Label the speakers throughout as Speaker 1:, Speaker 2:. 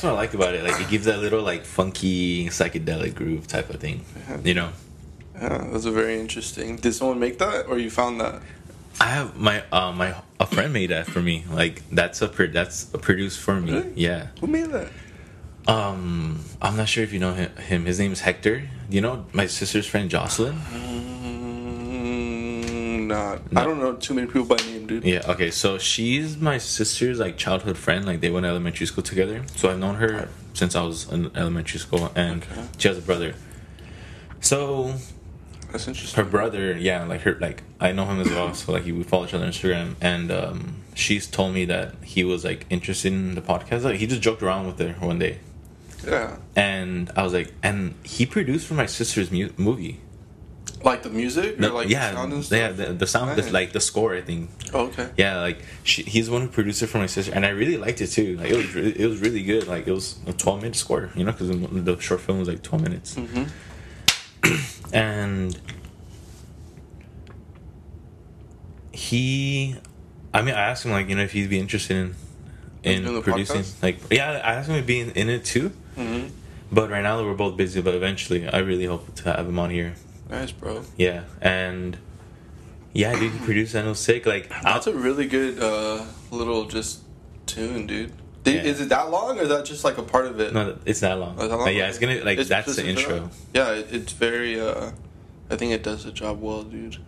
Speaker 1: that's what I like about it. Like it gives that little like funky psychedelic groove type of thing. You know.
Speaker 2: Yeah, that's a very interesting. Did someone make that, or you found that?
Speaker 1: I have my uh, my a friend made that for me. Like that's a that's a produced for me.
Speaker 2: Really?
Speaker 1: Yeah.
Speaker 2: Who made that?
Speaker 1: Um, I'm not sure if you know him. His name is Hector. You know my sister's friend Jocelyn.
Speaker 2: Mm, not. I don't know too many people by name, dude.
Speaker 1: Yeah. Okay. So she's my sister's like childhood friend. Like they went to elementary school together. So I've known her since I was in elementary school, and
Speaker 2: Okay.
Speaker 1: she has a brother. So
Speaker 2: That's interesting.
Speaker 1: her brother, yeah, like her, like I know him as well. So like we follow each other on Instagram, and um, she's told me that he was like interested in the podcast. Like he just joked around with her one day,
Speaker 2: Yeah,
Speaker 1: and I was like, and he produced for my sister's mu- movie.
Speaker 2: Like the music,
Speaker 1: The-
Speaker 2: like
Speaker 1: yeah,
Speaker 2: the sound and stuff.
Speaker 1: yeah, the, the sound,
Speaker 2: Nice.
Speaker 1: the, like the score, I think.
Speaker 2: Oh, okay.
Speaker 1: Yeah, like she, he's the one who produced it for my sister, and I really liked it too. Like it was, really, it was really good. Like it was a twelve minute score, you know, because the short film was like twelve minutes,
Speaker 2: hmm
Speaker 1: and he, I mean, I asked him like, you know, if he'd be interested in
Speaker 2: Doing
Speaker 1: in producing.
Speaker 2: podcast?
Speaker 1: Like, yeah, I asked him to be in, in it too,
Speaker 2: hmm
Speaker 1: but right now we're both busy. But eventually, I really hope to have him on here.
Speaker 2: Nice, bro.
Speaker 1: Yeah, and yeah, dude, he produced and it was sick. Like,
Speaker 2: That's a really good uh, little just tune, dude. Did,
Speaker 1: Yeah.
Speaker 2: Is it that long, or is that just like a part of it?
Speaker 1: no, it's not long.
Speaker 2: Oh, that long?
Speaker 1: But yeah, it's gonna like
Speaker 2: It's
Speaker 1: that's the intro.
Speaker 2: Yeah, it, it's very. Uh, I think it does the job well, dude.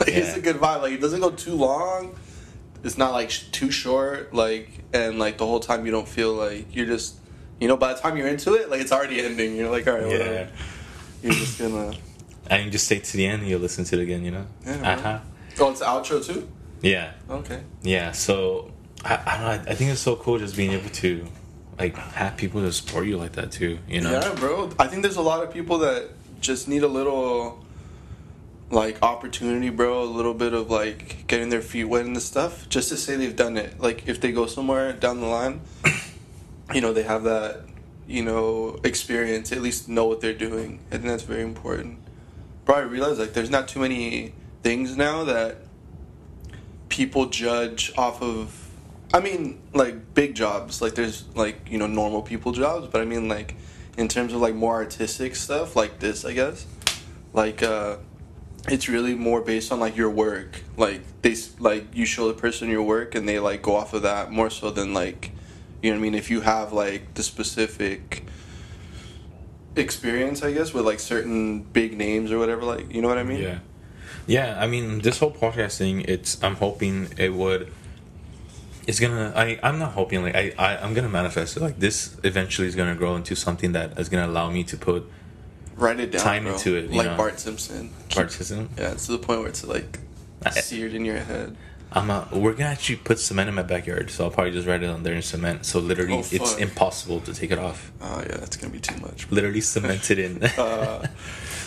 Speaker 2: Like, It's a good vibe. Like it doesn't go too long. It's not like sh- too short. Like and like the whole time you don't feel like you're just. You know, by the time you're into it, like it's already ending. You're like, all right, whatever.
Speaker 1: Yeah.
Speaker 2: You're just gonna.
Speaker 1: And you just stay to the end and you'll listen to it again, you know?
Speaker 2: Yeah,
Speaker 1: uh
Speaker 2: man.
Speaker 1: huh.
Speaker 2: Oh, it's outro too.
Speaker 1: Yeah.
Speaker 2: Okay.
Speaker 1: Yeah. So, I, I don't know. I think it's so cool just being able to, like, have people to support you like that too, you know?
Speaker 2: Yeah, bro. I think there's a lot of people that just need a little like opportunity, bro, a little bit of like getting their feet wet in the stuff just to say they've done it. Like if they go somewhere down the line, you know, they have that, you know, experience, at least know what they're doing. I think that's very important. I realize like there's not too many things now that people judge off of I mean, like big jobs. Like there's like, you know, normal people jobs, but I mean like in terms of like more artistic stuff like this, I guess. Like uh it's really more based on like your work. Like they like you show the person your work and they like go off of that more so than like you know what I mean, if you have like the specific experience, I guess, with like certain big names or whatever, like you know what I mean?
Speaker 1: Yeah. Yeah. I mean, this whole podcast thing, it's, I'm hoping it would, it's gonna, I, I'm not hoping, like, I, I, I'm gonna manifest it. Like, this eventually is gonna grow into something that is gonna allow me to put
Speaker 2: Write it down.
Speaker 1: Time
Speaker 2: bro.
Speaker 1: into it,
Speaker 2: Like
Speaker 1: know?
Speaker 2: Bart Simpson.
Speaker 1: artism.
Speaker 2: Yeah, it's to the point where it's like
Speaker 1: I-
Speaker 2: seared in your head.
Speaker 1: I'm a, we're gonna actually put cement in my backyard, so I'll probably just write it on there in cement. So literally,
Speaker 2: Oh,
Speaker 1: it's impossible to take it off.
Speaker 2: Oh yeah, that's gonna be too much.
Speaker 1: Literally cemented in.
Speaker 2: Uh,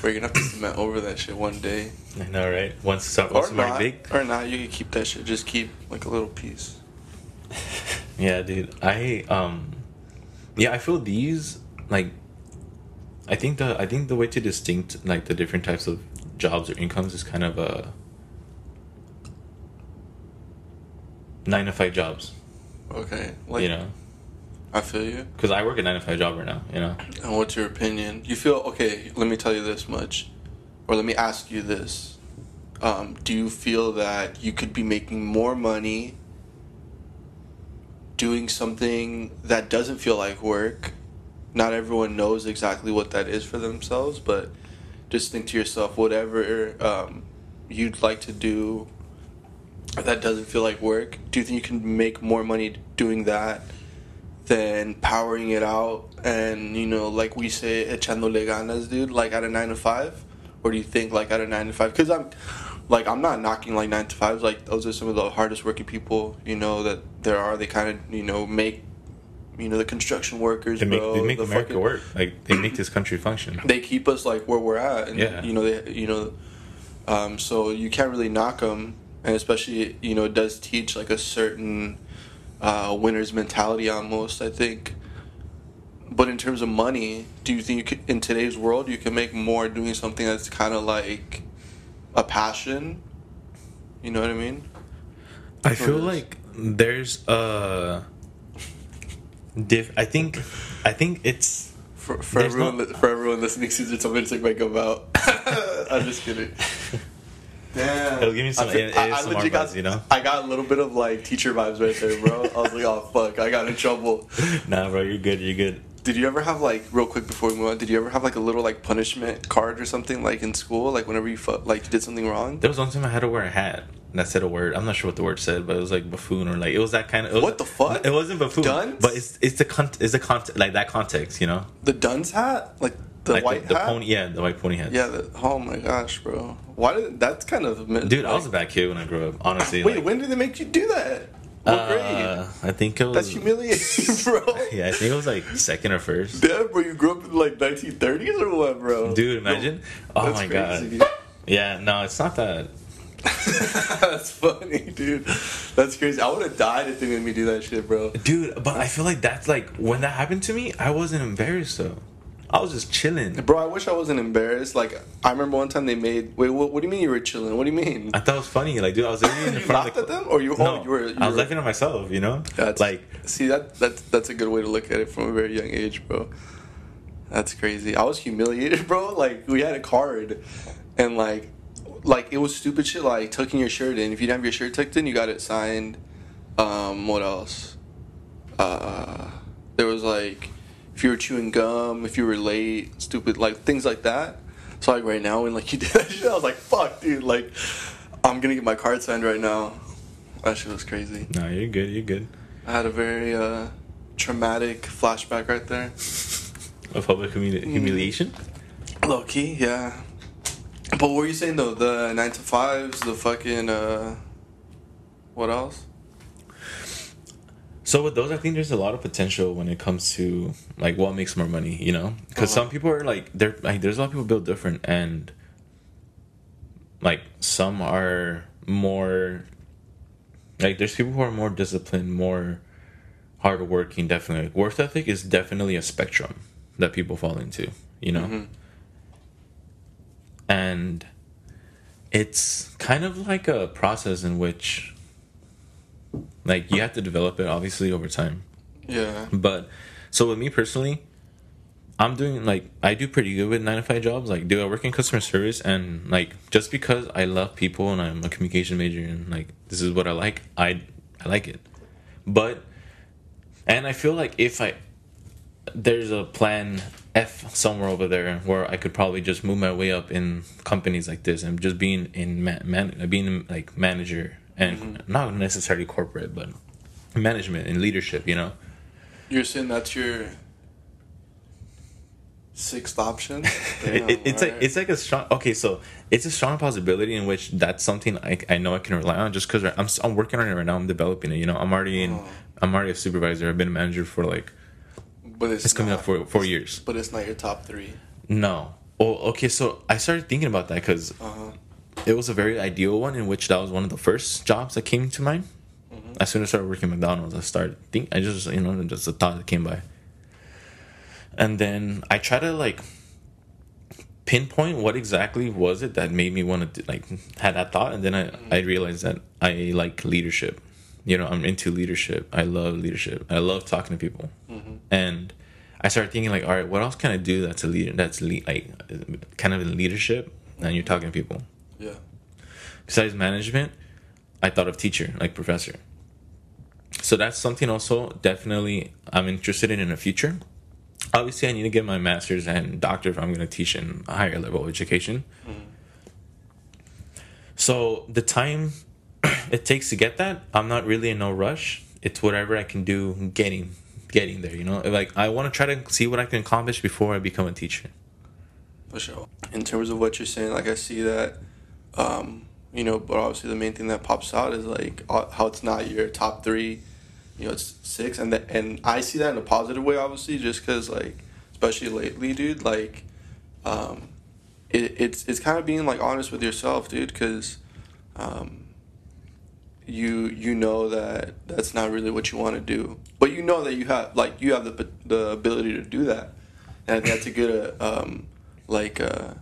Speaker 2: we're gonna have to cement over that shit one day.
Speaker 1: I know, right? Once it's
Speaker 2: Or
Speaker 1: once
Speaker 2: not.
Speaker 1: big.
Speaker 2: Or not. You can keep that shit. Just keep like a little piece.
Speaker 1: Yeah, dude. I um, yeah, I feel these like, I think the I think the way to distinct like the different types of jobs or incomes is kind of uh nine to five jobs.
Speaker 2: Okay. Like
Speaker 1: you know,
Speaker 2: I feel you.
Speaker 1: because I work a nine to five job right now. You know.
Speaker 2: And what's your opinion? You feel okay? Let me tell you this much, or let me ask you this: um, Do you feel that you could be making more money doing something that doesn't feel like work? Not everyone knows exactly what that is for themselves, but just think to yourself, whatever um, you'd like to do that doesn't feel like work. Do you think you can make more money doing that? than powering it out and you know like we say echándole ganas dude like at a 9 to 5 or do you think like at a 9 to 5 cuz I'm like I'm not knocking like 9 to 5s like those are some of the hardest working people you know that there are they kind of you know make you know the construction workers
Speaker 1: They make
Speaker 2: bro,
Speaker 1: they make
Speaker 2: the
Speaker 1: America
Speaker 2: fucking-
Speaker 1: work. Like they make this country function.
Speaker 2: they keep us like where we're at and
Speaker 1: Yeah.
Speaker 2: you know they you know um, so you can't really knock them and especially you know it does teach like a certain uh, winner's mentality almost i think but in terms of money do you think you could in today's world you can make more doing something that's kind of like a passion you know what i mean
Speaker 1: I feel like there's uh Diff. I think. I think it's.
Speaker 2: For, for everyone,
Speaker 1: no-
Speaker 2: for everyone listening, Caesar told me to take my gum out. I'm just kidding. Damn.
Speaker 1: It'll give me some
Speaker 2: I, feel- legit
Speaker 1: buzz, you know?
Speaker 2: I got a little bit of like teacher vibes right there, bro. I was like, oh fuck, I got in trouble.
Speaker 1: Nah, bro, you're good. You're good.
Speaker 2: Did you ever have like real quick before we move on? Did you ever have like a little like punishment card or something like in school? Like whenever you fu- like you did something wrong.
Speaker 1: There was one time I had to wear a hat that said a word. I'm not sure what the word said, but it was like buffoon or like it was that kind of. Was,
Speaker 2: What the fuck?
Speaker 1: It wasn't buffoon,
Speaker 2: Dunce?
Speaker 1: but it's it's the con- it's the con- like that context, you know,
Speaker 2: The Dunce hat, like the
Speaker 1: like
Speaker 2: white
Speaker 1: the, the pony, yeah, the white pony hat.
Speaker 2: Yeah. The, oh my gosh, bro. Why did that's kind of
Speaker 1: dude, I was a bad kid when I grew up. Honestly,
Speaker 2: Wait,
Speaker 1: like,
Speaker 2: when did they make you do that? What grade?
Speaker 1: uh, I think it was.
Speaker 2: That's humiliating, bro.
Speaker 1: Yeah, I think it was like second or first.
Speaker 2: Damn, bro, you grew up in like 1930s or what, bro?
Speaker 1: Dude, imagine. Oh
Speaker 2: That's
Speaker 1: my
Speaker 2: crazy.
Speaker 1: god. Yeah, no, it's not that.
Speaker 2: That's funny, dude. That's crazy. I would have died if they made me do that shit, bro.
Speaker 1: Dude, but I feel like that's like when that happened to me, I wasn't embarrassed though. I was just chilling.
Speaker 2: Bro, I wish I wasn't embarrassed. Like, I remember one time they made. Wait, what, what do you mean you were chilling? What do you mean?
Speaker 1: I thought it was funny. Like, dude, I was literally in
Speaker 2: you
Speaker 1: front
Speaker 2: laughed
Speaker 1: of the
Speaker 2: at them, or you?
Speaker 1: No,
Speaker 2: oh, you were. You
Speaker 1: I was
Speaker 2: were,
Speaker 1: laughing at myself, you know?
Speaker 2: That's,
Speaker 1: like,
Speaker 2: see that that's that's a good way to look at it from a very young age, bro. That's crazy. I was humiliated, bro. Like we had a card, and like, like it was stupid shit. Like tucking your shirt in. If you didn't have your shirt tucked in, you got it signed. Um, what else? Uh, there was like, if you were chewing gum, if you were late, stupid like things like that. So like right now, when like you did that shit, I was like, fuck, dude. Like, I'm gonna get my card signed right now. That shit was crazy.
Speaker 1: no, you're good, you're good.
Speaker 2: I had a very uh, traumatic flashback right there.
Speaker 1: A public humili-
Speaker 2: Mm.
Speaker 1: humiliation?
Speaker 2: Low key, yeah. But what were you saying though? The nine to fives, the fucking uh, what else?
Speaker 1: So with those, I think there's a lot of potential when it comes to like what makes more money, you know? Because
Speaker 2: Uh-huh.
Speaker 1: some people are like, they're like, there's a lot of people built different, and like some are more like there's people who are more disciplined, more hardworking. Definitely, like, work ethic is definitely a spectrum that people fall into, you know.
Speaker 2: Mhm.
Speaker 1: And it's kind of like a process in which like you have to develop it obviously over time.
Speaker 2: Yeah.
Speaker 1: but so with me personally i'm doing like i do pretty good with nine to five jobs. Like do i work in customer service and like just because i love people and i'm a communication major and like this is what i like i i like it. But and i feel like if i there's a plan F somewhere over there where I could probably just move my way up in companies like this and just being in man, man being like manager and not necessarily corporate but management and leadership, you know.
Speaker 2: You're saying that's your sixth option?
Speaker 1: It- it- it's like it's like a strong okay so it's a strong possibility in which that's something I, I know I can rely on just because I'm, I'm working on it right now I'm developing it you know I'm already in
Speaker 2: Oh.
Speaker 1: I'm already a supervisor I've been a manager for like
Speaker 2: but it's,
Speaker 1: it's coming
Speaker 2: not,
Speaker 1: up for four years
Speaker 2: But it's not your top three.
Speaker 1: no oh okay so I started thinking about that because
Speaker 2: Uh huh.
Speaker 1: It was a very ideal one in which that was one of the first jobs that came to mind. Mm-hmm. As soon as I started working at McDonald's, I started think I just you know just a thought that came by. And then I try to like pinpoint what exactly was it that made me want to like had that thought, and then I mm-hmm. I realized that I like leadership. You know, I'm into leadership. I love leadership. I love talking to people, mm-hmm. and I started thinking like, all right, what else can I do that's a leader? That's le- like kind of in leadership, and you're talking to people
Speaker 2: Yeah.
Speaker 1: besides management, I thought of teacher, like professor. So that's something also definitely I'm interested in in the future. Obviously, I need to get my master's and doctor if I'm going to teach in a higher level of education. Mm-hmm. So the time it takes to get that, I'm not really in no rush. It's whatever I can do getting getting there, you know? Like I want to try to see what I can accomplish before I become a teacher.
Speaker 2: For sure. In terms of what you're saying, like I see that, um, you know, but obviously the main thing that pops out is like uh, how it's not your top three, you know, it's six, and the, and I see that in a positive way, obviously, just because like, especially lately, dude, like, um, it, it's it's kind of being like honest with yourself, dude, because, um, you you know that that's not really what you want to do, but you know that you have like you have the the ability to do that, and that's a good uh, um, like uh,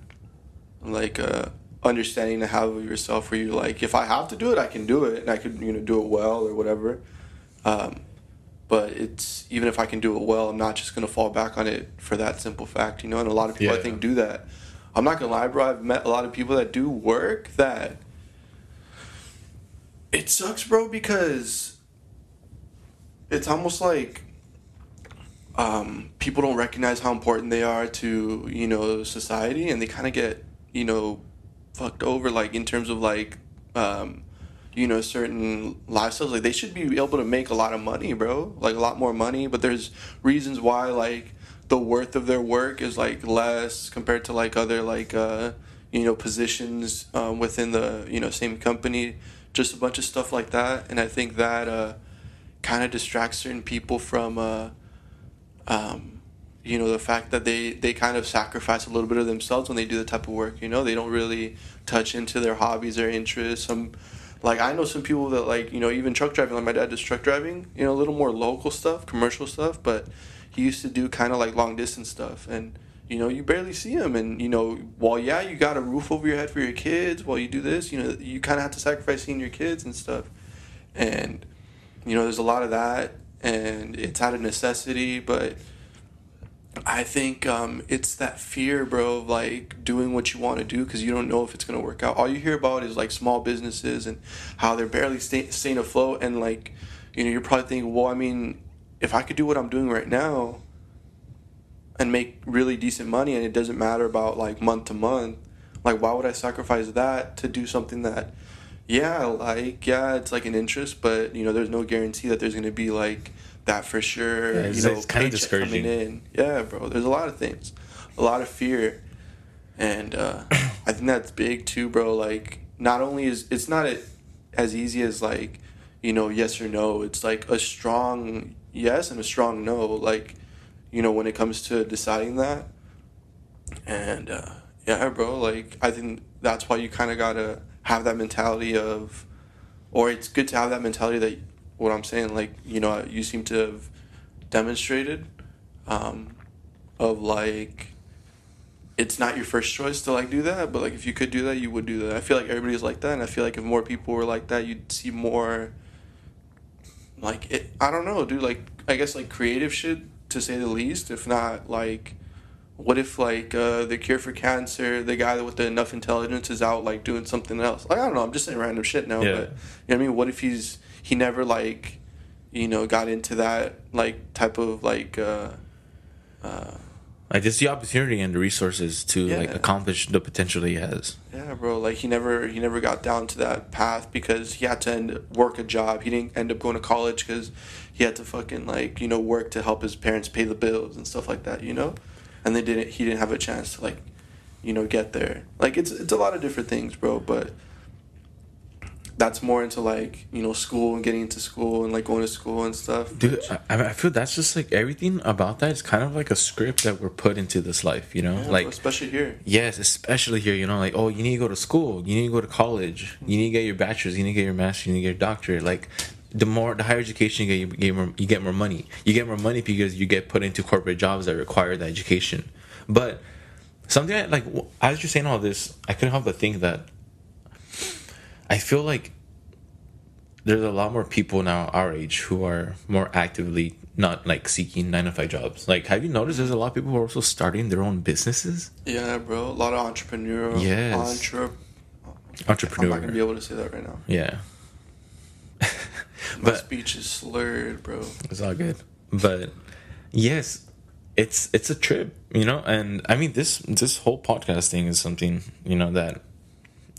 Speaker 2: like uh, understanding to have of yourself where you're like if I have to do it I can do it and I could you know do it well or whatever um, but it's even if I can do it well, I'm not just gonna fall back on it for that simple fact, you know. And a lot of people I think do that. I'm not gonna lie, bro. I've met a lot of people that do work that it sucks, bro, because it's almost like um, people don't recognize how important they are to you know society, and they kind of get you know fucked over, like in terms of like um, you know certain lifestyles. Like they should be able to make a lot of money, bro, like a lot more money. But there's reasons why like the worth of their work is like less compared to like other like uh, you know positions um, within the you know same company. Just a bunch of stuff like that, and I think that uh, kind of distracts certain people from. Uh, um, you know the fact that they they kind of sacrifice a little bit of themselves when they do the type of work you know? They don't really touch into their hobbies or interests. Some like i know some people that like you know even truck driving like my dad does truck driving you know a little more local stuff commercial stuff but he used to do kind of like long distance stuff. And you know you barely see him. And you know while yeah you got a roof over your head for your kids while you do this you know you kind of have to sacrifice seeing your kids and stuff. And you know there's a lot of that and it's out of necessity but i think um, it's that fear bro of like doing what you want to do because you don't know if it's going to work out. All you hear about is like small businesses and how they're barely stay- staying afloat and like you know you're probably thinking well i mean if i could do what i'm doing right now and make really decent money and it doesn't matter about like month to month like why would i sacrifice that to do something that yeah like yeah it's like an interest but you know there's no guarantee that there's going to be like that for sure
Speaker 1: Yeah,
Speaker 2: you know
Speaker 1: it's
Speaker 2: paycheck coming
Speaker 1: discouraging.
Speaker 2: in yeah bro there's a lot of things a lot of fear and uh i think that's big too bro like not only is it's not a, as easy as like you know yes or no it's like a strong yes and a strong no like you know when it comes to deciding that and uh yeah bro like i think that's why you kind of gotta have that mentality of or it's good to have that mentality that what i'm saying like you know you seem to have demonstrated um of like it's not your first choice to like do that but like if you could do that you would do that. I feel like everybody's like that and i feel like if more people were like that you'd see more like it i don't know dude like i guess like creative shit to say the least if not like what if like uh, the cure for cancer the guy with the enough intelligence is out like doing something else? Like i don't know i'm just saying random shit now
Speaker 1: Yeah.
Speaker 2: but you know what i mean? What if he's he never like you know got into that like type of like uh uh
Speaker 1: Like just the opportunity and the resources to like accomplish the potential that he has.
Speaker 2: Yeah, bro. Like he never he never got down to that path because he had to end, work a job. He didn't end up going to college because he had to fucking like you know work to help his parents pay the bills and stuff like that. You know, and they didn't. He didn't have a chance to like, you know, get there. Like it's it's a lot of different things, bro. But that's more into like you know school and getting into school and like going to school and stuff.
Speaker 1: Dude, I, I feel that's just like everything about that is kind of like a script that we're put into this life, you know?
Speaker 2: yeah,
Speaker 1: like
Speaker 2: especially here.
Speaker 1: Yes, especially here, you know, like, oh, you need to go to school, you need to go to college, you need to get your bachelor's, you need to get your master's, you need to get your doctorate. Like, the more, the higher education you get, you get more, you get more money. You get more money because you get put into corporate jobs that require that education. But something that, like, as you're saying all this, I couldn't help but think that I feel like there's a lot more people now our age who are more actively not like seeking nine to five jobs. Like, have you noticed there's a lot of people who are also starting their own businesses?
Speaker 2: Yeah, bro. A lot of entrepreneurial.
Speaker 1: Yes.
Speaker 2: Entre-
Speaker 1: Entrepreneur.
Speaker 2: I'm not gonna be able to say that right now.
Speaker 1: Yeah.
Speaker 2: My
Speaker 1: but
Speaker 2: speech is slurred, bro.
Speaker 1: it's all good. But yes, it's it's a trip, you know, and I mean this this whole podcast thing is something, you know, that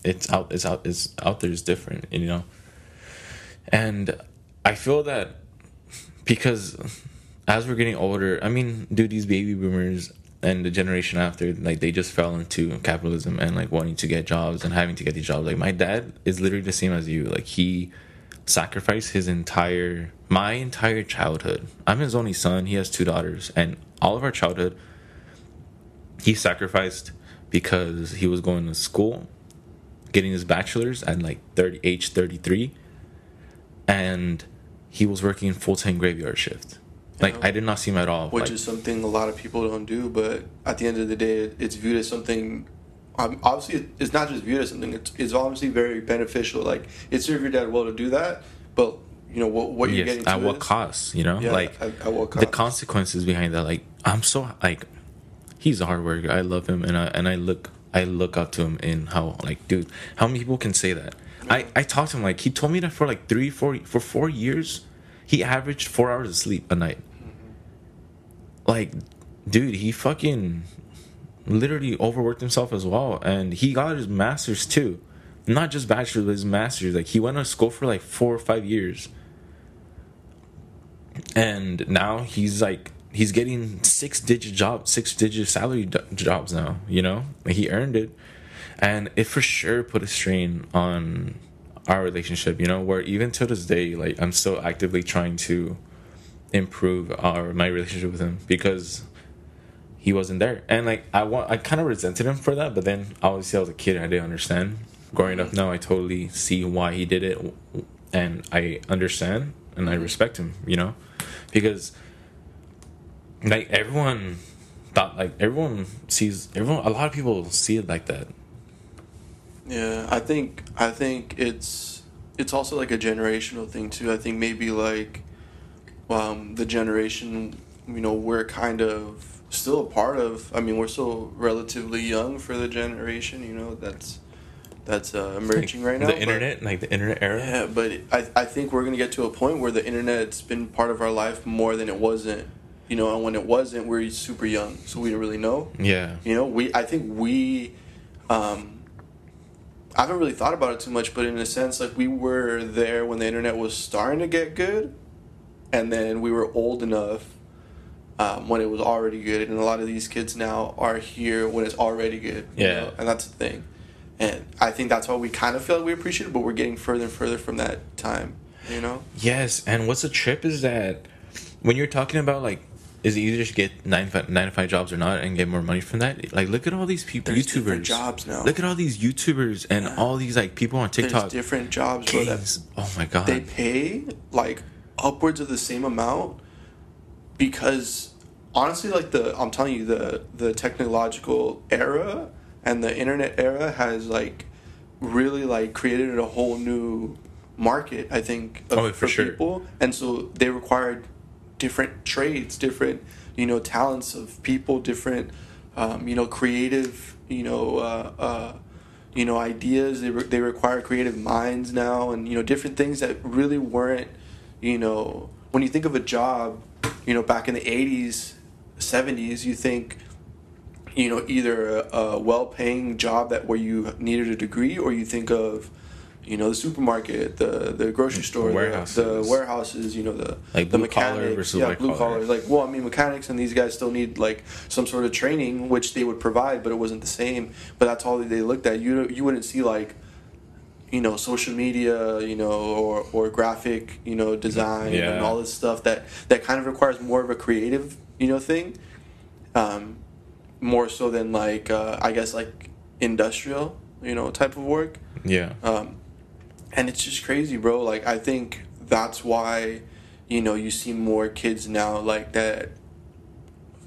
Speaker 1: it's out it's out it's out there is different, you know. And I feel that because as we're getting older, I mean, dude, these baby boomers and the generation after, like they just fell into capitalism and like wanting to get jobs and having to get these jobs. Like my dad is literally the same as you. Like he sacrificed his entire my entire childhood. I'm his only son. He has two daughters, and all of our childhood he sacrificed because he was going to school, getting his bachelor's at like 30 age 33 and he was working in full-time graveyard shift. Like
Speaker 2: Yeah.
Speaker 1: I did not see him at all.
Speaker 2: which
Speaker 1: like,
Speaker 2: is something a lot of people don't do. But at the end of the day, it's viewed as something. Um, obviously, it's not just viewed as something. It's, it's obviously very beneficial. Like it served your dad well to do that, but you know what what you're
Speaker 1: yes,
Speaker 2: getting.
Speaker 1: at what
Speaker 2: is.
Speaker 1: cost? You know,
Speaker 2: Yeah,
Speaker 1: like
Speaker 2: at, at what
Speaker 1: the consequences behind that. Like I'm so like he's a hard worker. I love him, and I and I look I look up to him in how like dude. How many people can say that? I I talked to him like he told me that for like three four for four years, he averaged four hours of sleep a night. Like, dude, he fucking literally overworked himself as well, and he got his masters too. Not just bachelor's, but his masters. Like he went to school for like four or five years and now he's like he's getting six digit job six digit salary d- jobs now you know? He earned it. And it for sure put a strain on our relationship you know? Where even to this day like i'm still actively trying to improve our my relationship with him because he wasn't there. And like i want i kind of resented him for that but then obviously i was a kid and i didn't understand. Growing up now i totally see why he did it and i understand and i respect him you know? Because like everyone thought like everyone sees everyone a lot of people see it like that
Speaker 2: Yeah, I think I think it's it's also like a generational thing too. I think maybe like um, the generation you know we're kind of still a part of. I mean, we're still relatively young for the generation. You know, that's that's uh, emerging right now.
Speaker 1: the
Speaker 2: but-
Speaker 1: internet like the internet era
Speaker 2: Yeah, but I I think we're gonna get to a point where the internet's been part of our life more than it wasn't. You know, and when it wasn't, we are super young, so we didn't really know.
Speaker 1: yeah
Speaker 2: You know, we I think we um I haven't really thought about it too much, but in a sense like we were there when the internet was starting to get good and then we were old enough um, when it was already good and a lot of these kids now are here when it's already good. you
Speaker 1: Yeah.
Speaker 2: know, And that's the thing. And I think that's why we kind of feel like we appreciate it, but we're getting further and further from that time. You know?
Speaker 1: Yes, and what's the trip is that when you're talking about like, is it easier to get nine to five, nine to five jobs or not and get more money from that? Like, look at all these people,
Speaker 2: There's
Speaker 1: YouTubers.
Speaker 2: different jobs now.
Speaker 1: Look at all these YouTubers and all these like people on
Speaker 2: There's
Speaker 1: TikTok.
Speaker 2: different jobs bro, that
Speaker 1: Oh my god.
Speaker 2: they pay like upwards of the same amount because honestly like the i'm telling you the the technological era and the internet era has like really like created a whole new market i think of,
Speaker 1: Oh, for sure.
Speaker 2: people and so they required different trades different you know talents of people different um, you know creative you know uh, uh, you know ideas. They, re- they require creative minds now and you know different things that really weren't you know when you think of a job you know back in the 80s 70s you think you know either a, a well-paying job that where you needed a degree or you think of you know the supermarket the the grocery store the-
Speaker 1: Warehouses.
Speaker 2: the, warehouses you know the
Speaker 1: Like
Speaker 2: the mechanics
Speaker 1: versus
Speaker 2: yeah blue
Speaker 1: collar.
Speaker 2: collar like well i mean mechanics and these guys still need like some sort of training which they would provide but it wasn't the same but that's all they looked at you you wouldn't see like you know social media you know or or graphic you know design
Speaker 1: Yeah.
Speaker 2: and all this stuff that that kind of requires more of a creative you know thing um more so than like uh, i guess like industrial you know type of work
Speaker 1: yeah.
Speaker 2: um, and it's just crazy, bro. Like I think that's why, you know, you see more kids now like that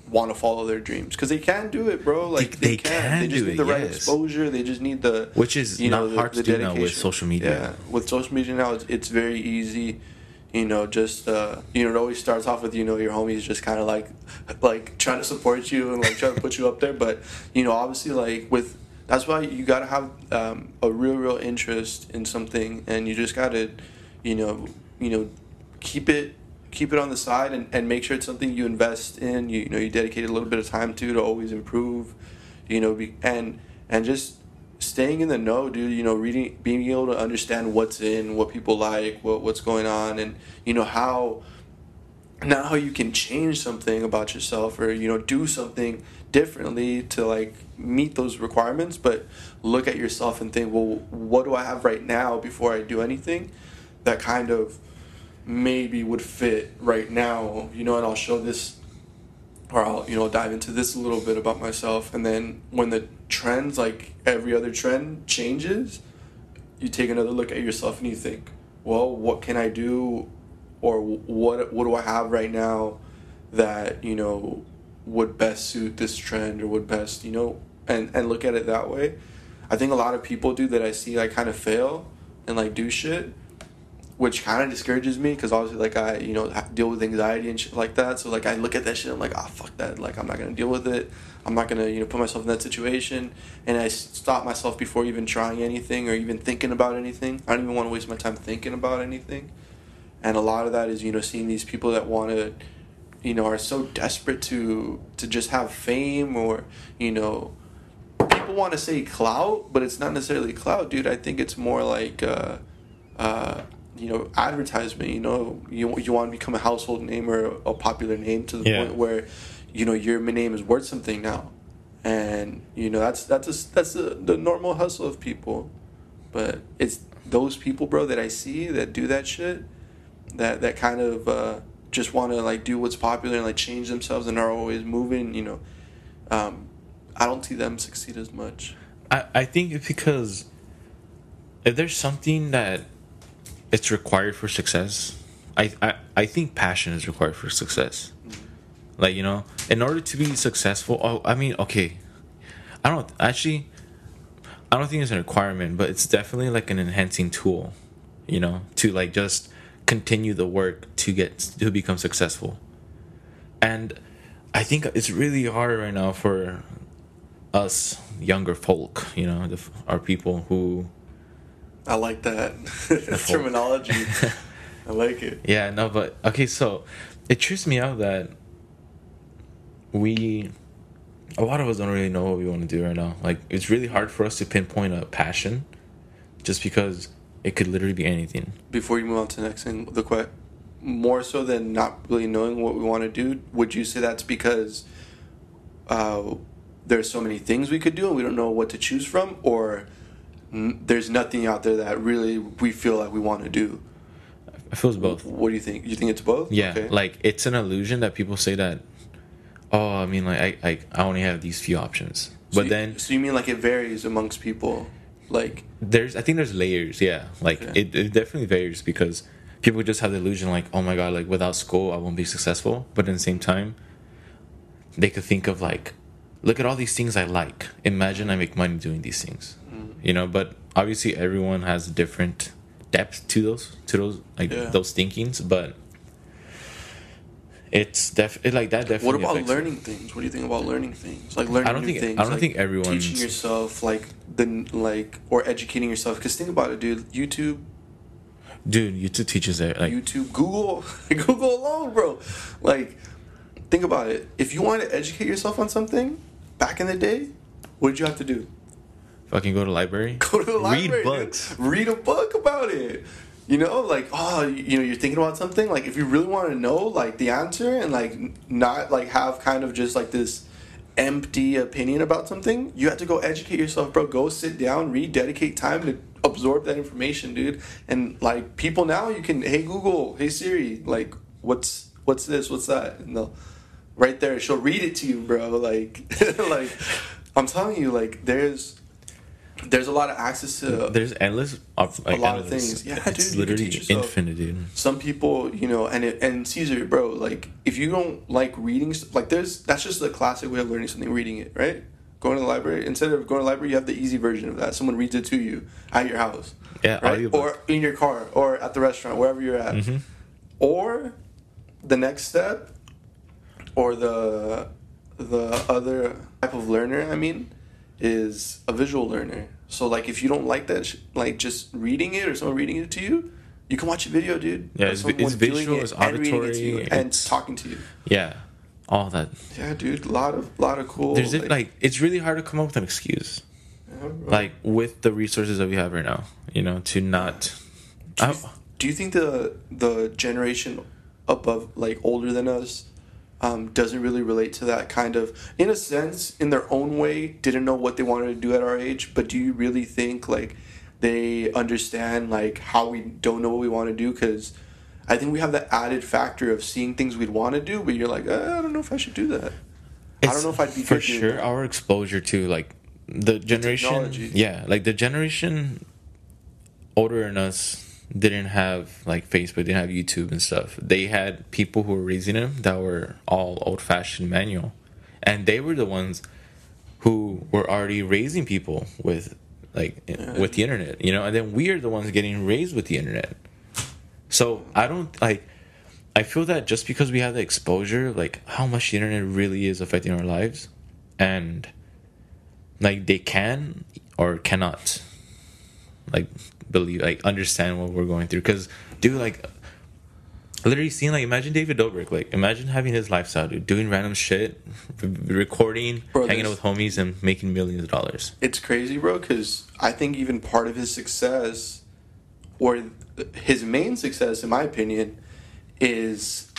Speaker 2: want to follow their dreams because they can do it, bro. Like
Speaker 1: They-
Speaker 2: they,
Speaker 1: they
Speaker 2: can.
Speaker 1: can
Speaker 2: They just need
Speaker 1: it,
Speaker 2: the right
Speaker 1: yes.
Speaker 2: exposure. They just need the
Speaker 1: Which is
Speaker 2: you know,
Speaker 1: not
Speaker 2: the-
Speaker 1: hard
Speaker 2: the
Speaker 1: to do now with social media.
Speaker 2: Yeah, with social media now, it's, it's very easy. You know, just uh, you know, it always starts off with you know your homies just kind of like like trying to support you and like trying to put you up there. But you know, obviously, like with that's why you gotta have um, a real, real interest in something, and you just gotta, you know, you know, keep it keep it on the side and, and make sure it's something you invest in. You, you know, you dedicate a little bit of time to to always improve. You know, be, and and just staying in the know, dude. You know, reading, being able to understand what's in, what people like, what what's going on, and you know how not how you can change something about yourself or you know do something differently to like meet those requirements but look at yourself and think well what do i have right now before i do anything that kind of maybe would fit right now? You know and i'll show this or I'll you know dive into this a little bit about myself. And then when the trends like every other trend changes you take another look at yourself and you think well what can I do? Or what what do I have right now that you know would best suit this trend or would best you know and and look at it that way I think a lot of people do that I see like kind of fail and like do shit which kind of discourages me because obviously like I you know deal with anxiety and shit like that. So like I look at that shit, I'm like, ah, fuck that. Like I'm not gonna deal with it. I'm not gonna you know put myself in that situation, and i stop myself before even trying anything or even thinking about anything. I don't even want to waste my time thinking about anything. And a lot of that is you know seeing these people that want to, you know, are so desperate to to just have fame or you know people want to say clout, but it's not necessarily clout, dude. I think it's more like, uh, uh, you know, advertisement. You know, you you want to become a household name or a popular name to the
Speaker 1: Yeah.
Speaker 2: point where, you know, your name is worth something now, and you know that's that's a, that's the the normal hustle of people, but it's those people, bro, that I see that do that shit, that that kind of uh, just want to like do what's popular and like change themselves and are always moving. You know. Um, I don't see them succeed as much.
Speaker 1: I, I think it's because if there's something that it's required for success, I, I, I think passion is required for success. Like, you know, in order to be successful, oh, I mean, okay, I don't actually, I don't think it's a requirement, but it's definitely like an enhancing tool, you know, to like just continue the work to get to become successful. And I think it's really hard right now for us younger folk, you know, the, our people who,
Speaker 2: I like that terminology. I like it.
Speaker 1: yeah, no, but okay, so it trips me out that we, a lot of us don't really know what we want to do right now. Like, it's really hard for us to pinpoint a passion just because it could literally be anything.
Speaker 2: Before you move on to the next thing, the que- more so than not really knowing what we want to do, would you say that's because uh, there's so many things we could do and we don't know what to choose from, or n- there's nothing out there that really we feel like we want to do?
Speaker 1: It feels both.
Speaker 2: What do you think? You think it's both?
Speaker 1: Yeah,
Speaker 2: Okay.
Speaker 1: like it's an illusion that people say that. Oh, I mean, like I, I, I only have these few options,
Speaker 2: So
Speaker 1: but
Speaker 2: you-
Speaker 1: then
Speaker 2: so you mean like it varies amongst people, like
Speaker 1: there's, I think there's layers. Yeah, like
Speaker 2: Okay.
Speaker 1: it, it definitely varies because people just have the illusion, like, oh my god, like without school I won't be successful. But at the same time, they could think of like, look at all these things I like. Imagine I make money doing these things,
Speaker 2: Mm.
Speaker 1: you know. But obviously, everyone has different depth to those, to those like
Speaker 2: Yeah.
Speaker 1: those thinkings, but. It's def it, like that definitely.
Speaker 2: What about
Speaker 1: affects it.
Speaker 2: learning things? What do you think about learning things? Like learning
Speaker 1: I don't think-
Speaker 2: things.
Speaker 1: I don't
Speaker 2: like
Speaker 1: think everyone
Speaker 2: teaching yourself like the like or educating yourself. Because think about it, dude. YouTube,
Speaker 1: Dude, YouTube teaches it. Like,
Speaker 2: YouTube, Google, Google alone, bro. Like, think about it. If you want to educate yourself on something, back in the day, what did you have to do?
Speaker 1: fucking go to library.
Speaker 2: Go to the library.
Speaker 1: Read
Speaker 2: dude.
Speaker 1: books.
Speaker 2: Read a book about it. You know, like oh, you know, you're thinking about something. Like if you really want to know, like the answer, and like not like have kind of just like this empty opinion about something, you have to go educate yourself, bro. Go sit down, read, dedicate time to absorb that information, dude. And like people now, you can hey Google, hey Siri, like what's what's this, what's that, and they'll right there, she'll read it to you, bro. Like like I'm telling you, like there's there's a lot of access to
Speaker 1: There's endless, like,
Speaker 2: lot of things. Yeah,
Speaker 1: it's
Speaker 2: dude,
Speaker 1: literally
Speaker 2: teach yourself.
Speaker 1: infinite, dude.
Speaker 2: some people, you know, and it, and Caesar, bro, like if you don't like reading, like there's that's just the classic way of learning something, reading it, right? Going to the library instead of going to the library, you have the easy version of that. Someone reads it to you at your house,
Speaker 1: Yeah,
Speaker 2: right? Or in your car, or at the restaurant, wherever you're at.
Speaker 1: Mhm.
Speaker 2: Or the next step, or the the other type of learner, I mean, is a visual learner. So like if you don't like that, sh- like just reading it or someone reading it to you, you can watch a video, dude.
Speaker 1: Yeah, it's it's visual,
Speaker 2: it
Speaker 1: it's
Speaker 2: and it to you
Speaker 1: auditory,
Speaker 2: and
Speaker 1: it's-
Speaker 2: talking to you.
Speaker 1: Yeah, all that.
Speaker 2: Yeah, dude, a lot of lot of cool.
Speaker 1: There's like, like it's really hard to come up with an excuse,
Speaker 2: yeah,
Speaker 1: like with the resources that we have right now. You know, to not.
Speaker 2: do you, do you think the the generation above like older than us um, doesn't really relate to that kind of in a sense in their own way didn't know what they wanted to do at our age but do you really think like they understand like how we don't know what we want to do? Because i think we have that added factor of seeing things we'd want to do but you're like uh, i don't know if i should do that. I don't know if i'd be
Speaker 1: for sure our exposure to like the generation
Speaker 2: technology.
Speaker 1: yeah like the generation older than us didn't have like facebook didn't have youtube and stuff. They had people who were raising them that were all old-fashioned manual. And they were the ones who were already raising people with like with the internet you know? And then we are the ones getting raised with the internet. So I don't like. I feel that just because we have the exposure, like how much the internet really is affecting our lives, and like they can or cannot, like believe, like understand what we're going through. Because, dude, like literally seeing like imagine David Dobrik, like imagine having his lifestyle, dude, doing random shit, recording,
Speaker 2: Bro,
Speaker 1: hanging out with homies, and making millions of dollars.
Speaker 2: It's crazy, bro, because I think even part of his success, or his main success, in my opinion, is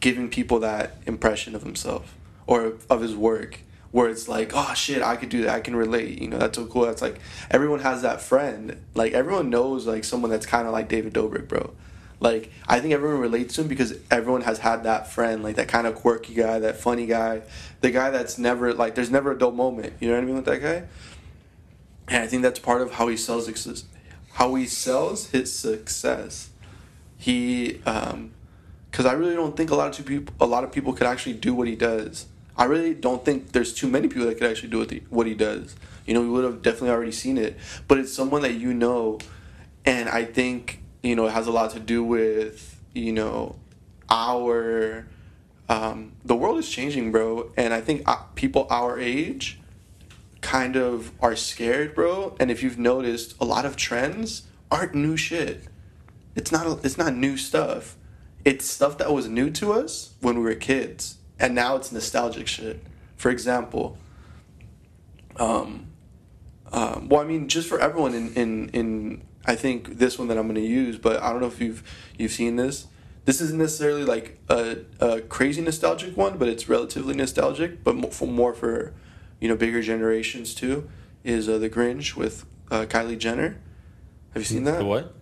Speaker 2: giving people that impression of himself or of his work. Where it's like, oh shit, I could do that. I can relate. You know, that's so cool. That's like everyone has that friend. Like everyone knows like someone that's kind of like David Dobrik, bro. Like I think everyone relates to him because everyone has had that friend, like that kind of quirky guy, that funny guy, the guy that's never like there's never a dull moment. You know what I mean with that guy? And I think that's part of how he sells success, how he sells his success. He, um because I really don't think a lot of people, a lot of people could actually do what he does. I really don't think there's too many people that could actually do what, he does. You know, we would have definitely already seen it, but it's someone that you know, and I think you know it has a lot to do with you know our um, the world is changing, bro, and I think uh, people our age kind of are scared, bro. And if you've noticed, a lot of trends aren't new shit. It's not it's not new stuff. It's stuff that was new to us when we were kids, and now it's nostalgic shit. For example, um, um, well, I mean, just for everyone in in in I think this one that I'm going to use, but I don't know if you've you've seen this. This isn't necessarily like a, a crazy nostalgic one, but it's relatively nostalgic, but mo- for more for you know bigger generations too. Is uh, the Grinch with uh, Kylie Jenner? Have you seen that?
Speaker 1: The what?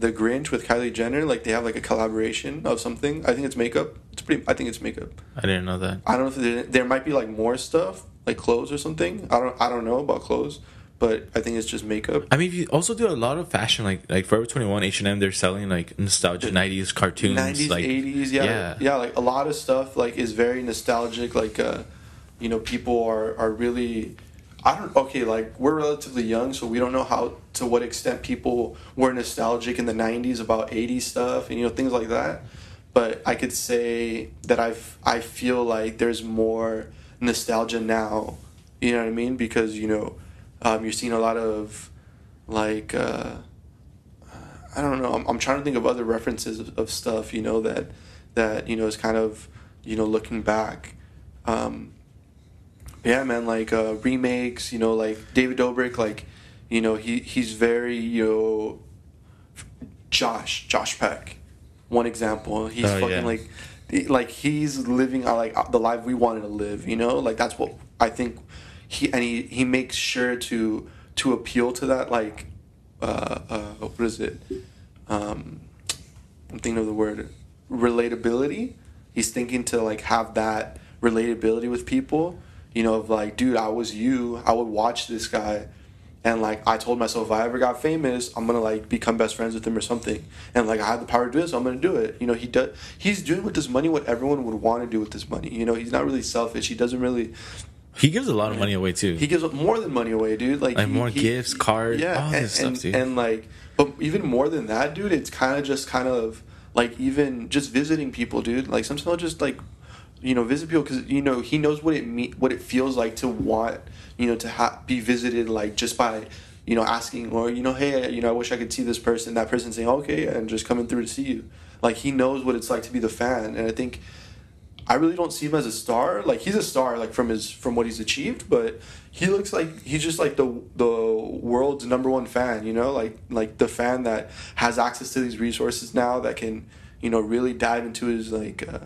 Speaker 2: The Grinch with Kylie Jenner, like they have like a collaboration of something. I think it's makeup. It's pretty. I think it's makeup.
Speaker 1: I didn't know that.
Speaker 2: I don't know if there, there might be like more stuff, like clothes or something. I don't. I don't know about clothes, but I think it's just makeup.
Speaker 1: I mean, if you also do a lot of fashion, like like Forever Twenty One, H and M, they're selling like nostalgic '90s cartoons,
Speaker 2: 90s,
Speaker 1: like
Speaker 2: 80s, yeah,
Speaker 1: yeah.
Speaker 2: yeah, like a lot of stuff like is very nostalgic. Like, uh, you know, people are are really. I don't. Okay, like we're relatively young, so we don't know how to what extent people were nostalgic in the '90s about '80s stuff and you know things like that. But I could say that I've I feel like there's more nostalgia now. You know what I mean? Because you know, um, you're seeing a lot of like. Uh, I don't know. I'm, I'm trying to think of other references of, of stuff, you know, that that you know is kind of you know looking back. Um, yeah, man, like uh, remakes, you know, like David Dobrik, like you know he he's very you know Josh Josh Peck, one example. He's
Speaker 1: Oh,
Speaker 2: fucking
Speaker 1: yeah.
Speaker 2: like like he's living uh, like the life we wanted to live. You know, like that's what I think. He and he he makes sure to to appeal to that like uh, uh, what is it? Um, I'm thinking of the word relatability. He's thinking to like have that relatability with people. You know, of like, dude, I was you. I would watch this guy, and like I told myself, if I ever got famous, I'm gonna like become best friends with him or something. And like I have the power to do this, I'm gonna do it. You know, he does. He's doing with this money what everyone would want to do with this money. You know, he's not really selfish. He doesn't really.
Speaker 1: He gives a lot of money away too.
Speaker 2: He gives more than money away, dude. Like,
Speaker 1: Like,
Speaker 2: he-
Speaker 1: more
Speaker 2: he-
Speaker 1: gifts, cards, all
Speaker 2: and,
Speaker 1: this stuff.
Speaker 2: And like, but even more than that, dude, it's kind of just kind of like even just visiting people, dude. Like sometimes I'll just like, you know, visit people because you know he knows what it what it feels like to want, you know, to ha- be visited like just by. You know, asking or you know, hey, you know, I wish I could see this person. That person saying, okay, and just coming through to see you. Like he knows what it's like to be the fan, and I think I really don't see him as a star. Like he's a star, like from his from what he's achieved, but he looks like he's just like the the world's number one fan. You know, like like the fan that has access to these resources now that can you know really dive into his like uh,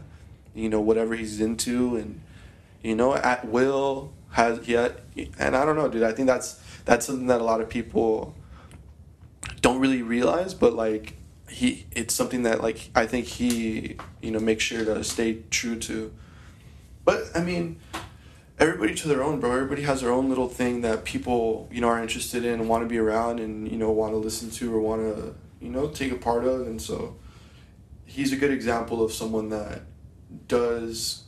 Speaker 2: you know whatever he's into and you know at will has yeah and I don't know, dude. I think that's that's something that a lot of people don't really realize, but like he it's something that like I think he you know makes sure to stay true to. But I mean, everybody to their own, bro. Everybody has their own little thing that people you know are interested in want to be around and you know want to listen to or want to you know take a part of, and so he's a good example of someone that does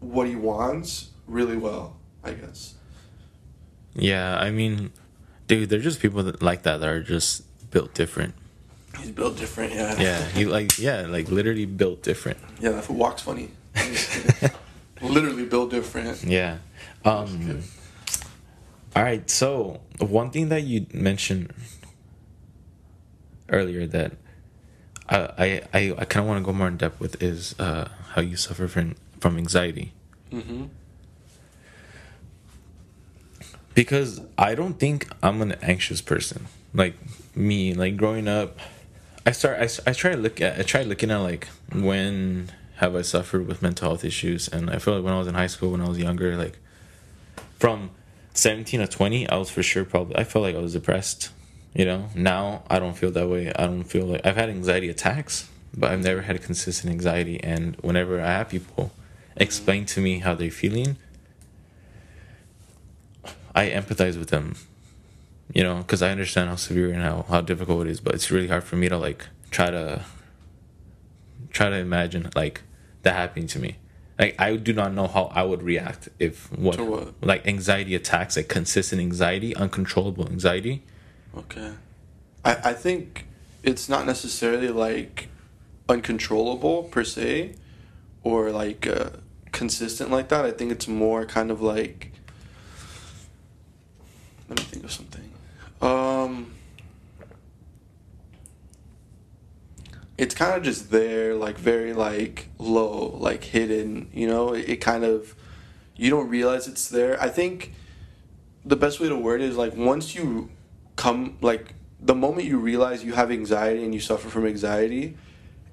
Speaker 2: what he wants really well. I guess.
Speaker 1: Yeah, I mean, dude, they're just people that like that that are just built different.
Speaker 2: He's built different, yeah.
Speaker 1: Yeah, he like yeah, like literally built different.
Speaker 2: Yeah, that fool walks funny. Literally built different.
Speaker 1: Yeah. Um All right, so one thing that you mentioned earlier that I I I kind of want to go more in depth with is uh how you suffer from from anxiety.
Speaker 2: Mm-hmm.
Speaker 1: because I don't think I'm an anxious person. Like me, like growing up, I start I, I try to look at I try looking at like when have I suffered with mental health issues, and I feel like when I was in high school, when I was younger, like from seventeen to twenty, I was for sure probably I felt like I was depressed. You know, now I don't feel that way. I don't feel like I've had anxiety attacks, but I've never had consistent anxiety. And whenever I have people explain to me how they're feeling, I empathize with them, you know, because I understand how severe and how, how difficult it is. But it's really hard for me to like try to try to imagine like that happening to me. Like I do not know how I would react if what,
Speaker 2: what?
Speaker 1: like anxiety attacks, like consistent anxiety, uncontrollable anxiety.
Speaker 2: Okay. I, I think it's not necessarily like uncontrollable per se or like uh, consistent like that. I think it's more kind of like. Let me think of something. Um. It's kind of just there, like very like low, like hidden. You know, it, it kind of you don't realize it's there. I think the best way to word it is like once you come like the moment you realize you have anxiety and you suffer from anxiety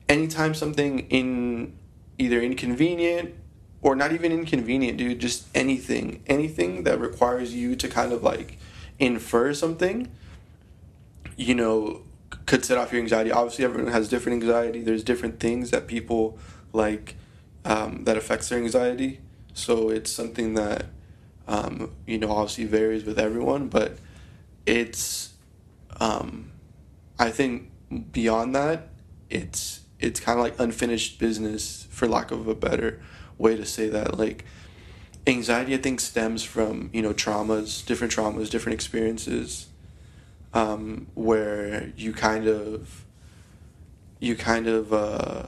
Speaker 2: anytime something in either inconvenient or not even inconvenient dude just anything anything that requires you to kind of like infer something you know could set off your anxiety. Obviously everyone has different anxiety. There's different things that people like um, that affects their anxiety. So it's something that um, you know obviously varies with everyone but it's um, i think beyond that it's it's kind of like unfinished business for lack of a better way to say that like anxiety i think stems from you know traumas different traumas different experiences um, where you kind of you kind of uh,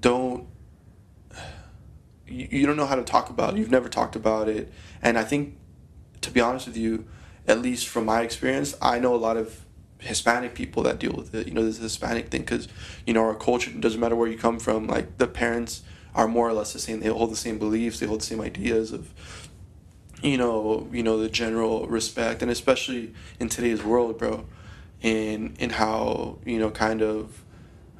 Speaker 2: don't you, you don't know how to talk about it. You've never talked about it. And I think, to be honest with you, at least from my experience, I know a lot of Hispanic people that deal with it. You know, this Hispanic thing because, you know, our culture, doesn't matter where you come from, like the parents are more or less the same. They hold the same beliefs, they hold the same ideas of, you know, you know, the general respect. And especially in today's world, bro, in, in how, you know, kind of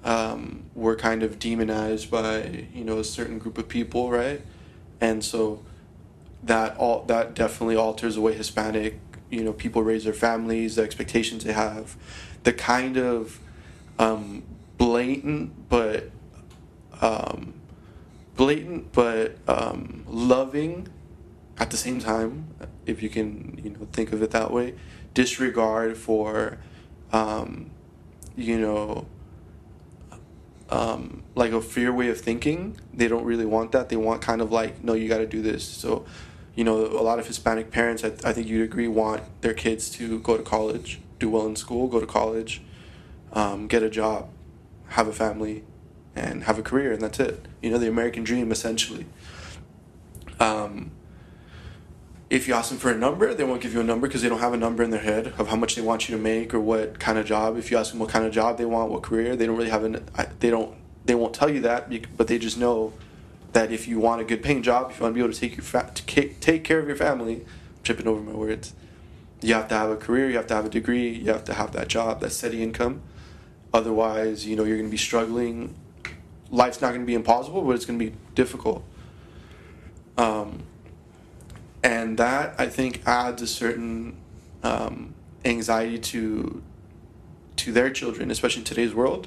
Speaker 2: um, we're kind of demonized by you know a certain group of people, right? And so that all that definitely alters the way Hispanic you know people raise their families, the expectations they have, the kind of um, blatant but um, blatant but um, loving at the same time, if you can you know think of it that way, disregard for um, you know um, like a fear way of thinking. They don't really want that. They want kind of like, no, you got to do this. So, you know, a lot of Hispanic parents, I, I think you'd agree, want their kids to go to college, do well in school, go to college, um, get a job, have a family, and have a career, and that's it. You know, the American dream, essentially. Um, if you ask them for a number, they won't give you a number because they don't have a number in their head of how much they want you to make or what kind of job. If you ask them what kind of job they want, what career, they don't really have an. They don't. They won't tell you that, but they just know that if you want a good paying job, if you want to be able to take your fa- to take care of your family, I'm tripping over my words. You have to have a career. You have to have a degree. You have to have that job, that steady income. Otherwise, you know you're going to be struggling. Life's not going to be impossible, but it's going to be difficult. Um, and that I think adds a certain um, anxiety to to their children, especially in today's world.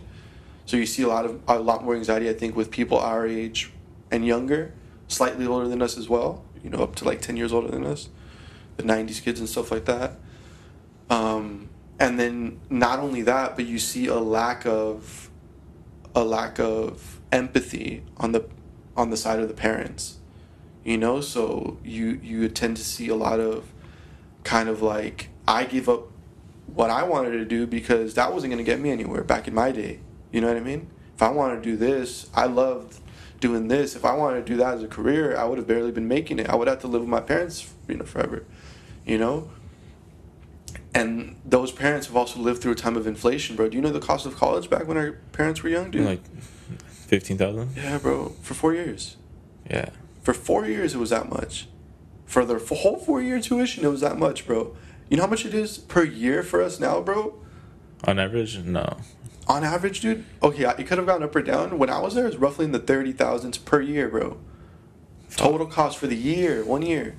Speaker 2: So you see a lot of a lot more anxiety, I think, with people our age and younger, slightly older than us as well. You know, up to like ten years older than us, the '90s kids and stuff like that. Um, and then not only that, but you see a lack of a lack of empathy on the on the side of the parents you know so you you tend to see a lot of kind of like i give up what I wanted to do because that wasn't going to get me anywhere back in my day. You know what I mean? If I wanted to do this, I loved doing this. If I wanted to do that as a career, I would have barely been making it. I would have to live with my parents, you know, forever. You know? And those parents have also lived through a time of inflation, bro. Do you know the cost of college back when our parents were young, dude?
Speaker 1: Like fifteen thousand.
Speaker 2: Yeah, bro. For four years.
Speaker 1: Yeah.
Speaker 2: For four years, it was that much. For the whole four year tuition, it was that much, bro. You know how much it is per year for us now, bro?
Speaker 1: On average, no.
Speaker 2: On average, dude. Okay, it could have gone up or down. When I was there, it was roughly in the thirty thousands per year, bro. Total cost for the year, one year.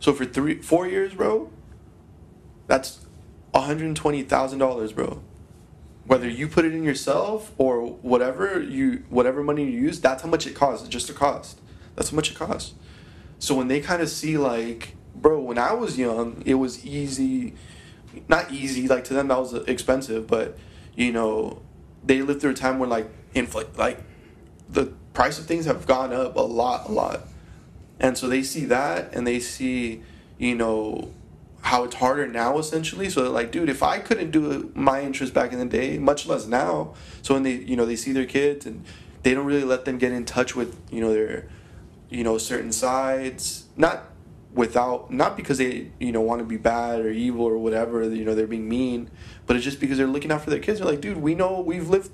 Speaker 2: So for three, four years, bro, that's one hundred twenty thousand dollars, bro. Whether you put it in yourself or whatever you, whatever money you use, that's how much it costs. Just the cost. That's how much it costs. So when they kind of see like, bro, when I was young, it was easy, not easy. Like to them, that was uh, expensive, but you know, they lived through a time when like inflate, like the price of things have gone up a lot, a lot, and so they see that and they see, you know, how it's harder now essentially. So they're like, dude, if I couldn't do uh, my interest back in the day, much less now. So when they, you know, they see their kids and they don't really let them get in touch with, you know, their you know certain sides not without not because they you know want to be bad or evil or whatever you know they're being mean but it's just because they're looking out for their kids. They're like dude we know we've lived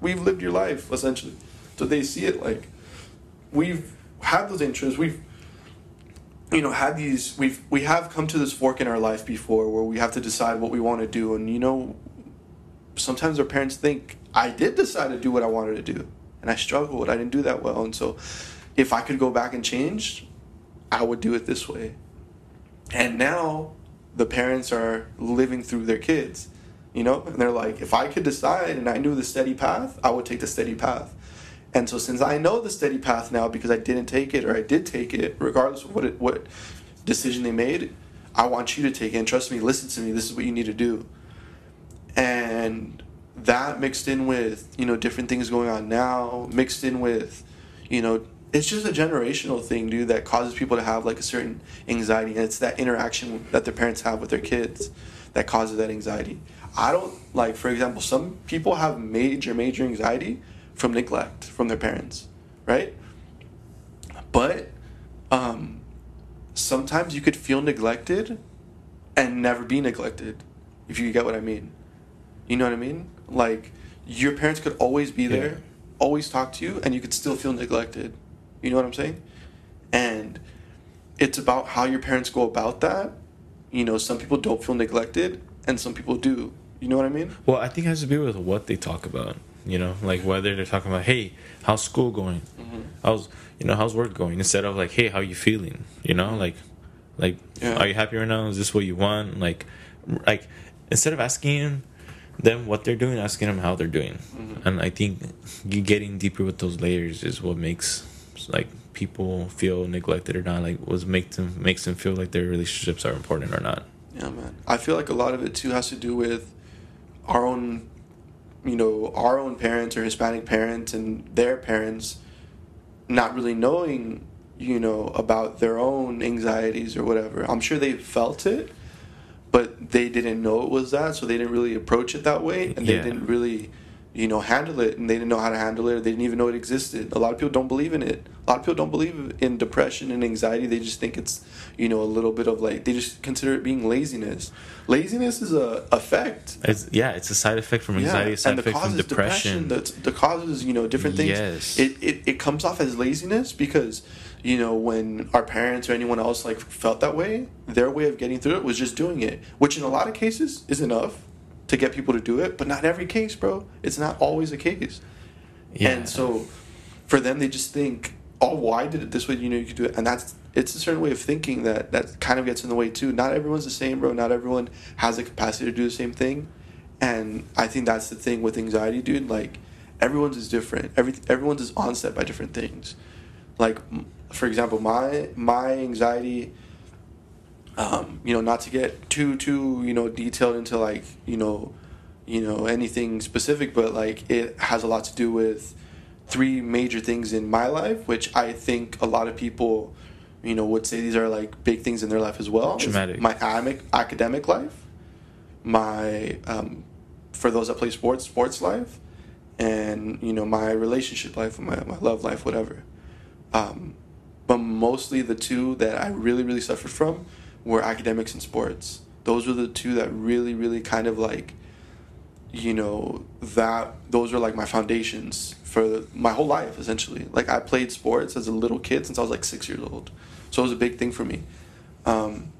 Speaker 2: we've lived your life essentially. So they see it like we've had those interests we've you know had these we've we have come to this fork in our life before where we have to decide what we want to do and you know sometimes our parents think i did decide to do what i wanted to do and i struggled i didn't do that well and so if I could go back and change, I would do it this way. And now the parents are living through their kids, you know, and they're like, if I could decide and I knew the steady path, I would take the steady path. And so since I know the steady path now because I didn't take it or I did take it, regardless of what it, what decision they made, I want you to take it and trust me, listen to me, this is what you need to do. And that mixed in with, you know, different things going on now, mixed in with, you know, it's just a generational thing, dude, that causes people to have like a certain anxiety, and it's that interaction that their parents have with their kids that causes that anxiety. I don't like, for example, some people have major, major anxiety from neglect from their parents, right? But um, sometimes you could feel neglected and never be neglected, if you get what I mean. You know what I mean? Like your parents could always be there, yeah. always talk to you, and you could still feel neglected. You know what I'm saying? And it's about how your parents go about that. You know, some people don't feel neglected and some people do. You know what I mean?
Speaker 1: Well, I think it has to do with what they talk about. You know, like whether they're talking about, hey, how's school going? Mm-hmm. How's you know how's work going? Instead of like, hey, how you feeling? You know, like, like, yeah. are you happy right now? Is this what you want? Like, like instead of asking them what they're doing, asking them how they're doing. Mm-hmm. And I think getting deeper with those layers is what makes like people feel neglected or not like was make them makes them feel like their relationships are important or not.
Speaker 2: Yeah man. I feel like a lot of it too has to do with our own you know our own parents or hispanic parents and their parents not really knowing you know about their own anxieties or whatever. I'm sure they felt it but they didn't know it was that so they didn't really approach it that way and yeah. they didn't really you know, handle it, and they didn't know how to handle it. Or They didn't even know it existed. A lot of people don't believe in it. A lot of people don't believe in depression and anxiety. They just think it's, you know, a little bit of like they just consider it being laziness. Laziness is a effect.
Speaker 1: It's, yeah, it's a side effect from anxiety. Yeah, a side and the effect from depression.
Speaker 2: depression. The, the causes, you know, different things. Yes. It, it it comes off as laziness because you know when our parents or anyone else like felt that way, their way of getting through it was just doing it, which in a lot of cases is enough to get people to do it, but not every case, bro. It's not always the case. Yeah. And so for them, they just think, oh, well, I did it this way, you know, you could do it. And that's, it's a certain way of thinking that, that kind of gets in the way too. Not everyone's the same, bro. Not everyone has the capacity to do the same thing. And I think that's the thing with anxiety, dude. Like, everyone's is different. Every, everyone's is onset by different things. Like, for example, my, my anxiety, um, you know, not to get too too you know detailed into like you know, you know anything specific, but like it has a lot to do with three major things in my life, which I think a lot of people, you know, would say these are like big things in their life as well.
Speaker 1: Traumatic.
Speaker 2: My academic academic life, my um, for those that play sports, sports life, and you know my relationship life, my my love life, whatever. Um, but mostly the two that I really really suffered from were academics and sports. Those were the two that really really kind of like, you know, that those were like my foundations for my whole life essentially. Like I played sports as a little kid since I was like six years old, so it was a big thing for me. Um,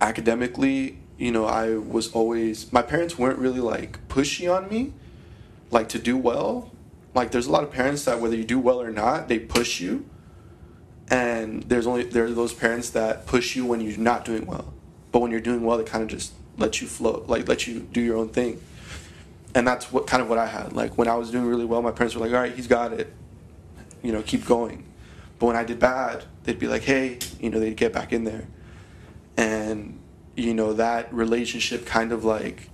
Speaker 2: academically, you know, I was always my parents weren't really like pushy on me, like to do well. Like there's a lot of parents that whether you do well or not, they push you. And there's only there are those parents that push you when you're not doing well. But when you're doing well, they kind of just let you float, like let you do your own thing. And that's what kind of what I had. Like when I was doing really well, my parents were like, "All right, he's got it. You know, keep going." But when I did bad, they'd be like, "Hey," you know, they'd get back in there. And you know that relationship kind of like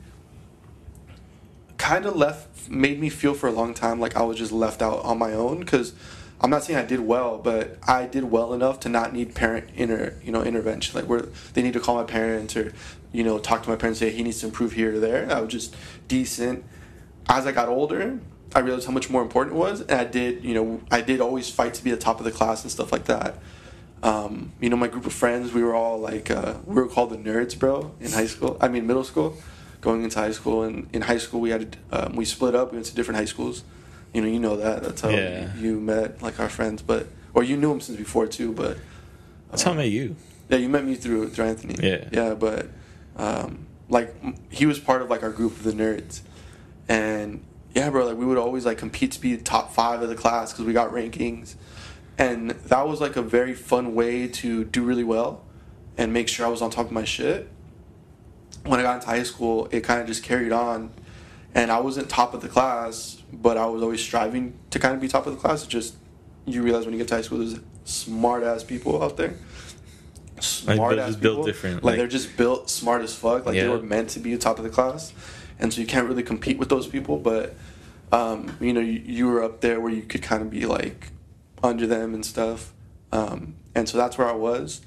Speaker 2: kind of left made me feel for a long time like I was just left out on my own because I'm not saying I did well, but I did well enough to not need parent inter you know intervention like where they need to call my parents or you know talk to my parents say he needs to improve here or there. I was just decent. As I got older, I realized how much more important it was, and I did you know I did always fight to be the top of the class and stuff like that. Um, you know, my group of friends, we were all like, uh, we were called the nerds, bro, in high school. I mean, middle school, going into high school. And in high school, we had um, we split up. We went to different high schools. You know, you know that. That's how
Speaker 1: Yeah.
Speaker 2: you met like our friends, but or you knew them since before too. But
Speaker 1: That's how I met you.
Speaker 2: yeah, you met me through through Anthony.
Speaker 1: Yeah.
Speaker 2: Yeah, but um, like he was part of like our group of the nerds, and yeah, bro, like we would always like compete to be top five of the class because we got rankings, and that was like a very fun way to do really well, and make sure I was on top of my shit. When I got into high school, it kind of just carried on, and I wasn't top of the class, but I was always striving to kind of be top of the class. It's just you realize when you get to high school, there's smart ass people out there. Smart
Speaker 1: they're
Speaker 2: ass
Speaker 1: just built
Speaker 2: people.
Speaker 1: different,
Speaker 2: Like,
Speaker 1: like-
Speaker 2: they're just built smart as fuck. Like they were meant to be top of the class, and so you can't really compete with those people. But um, you know, you, you were up there where you could kind of be like under them and stuff. Um, and so that's where I was.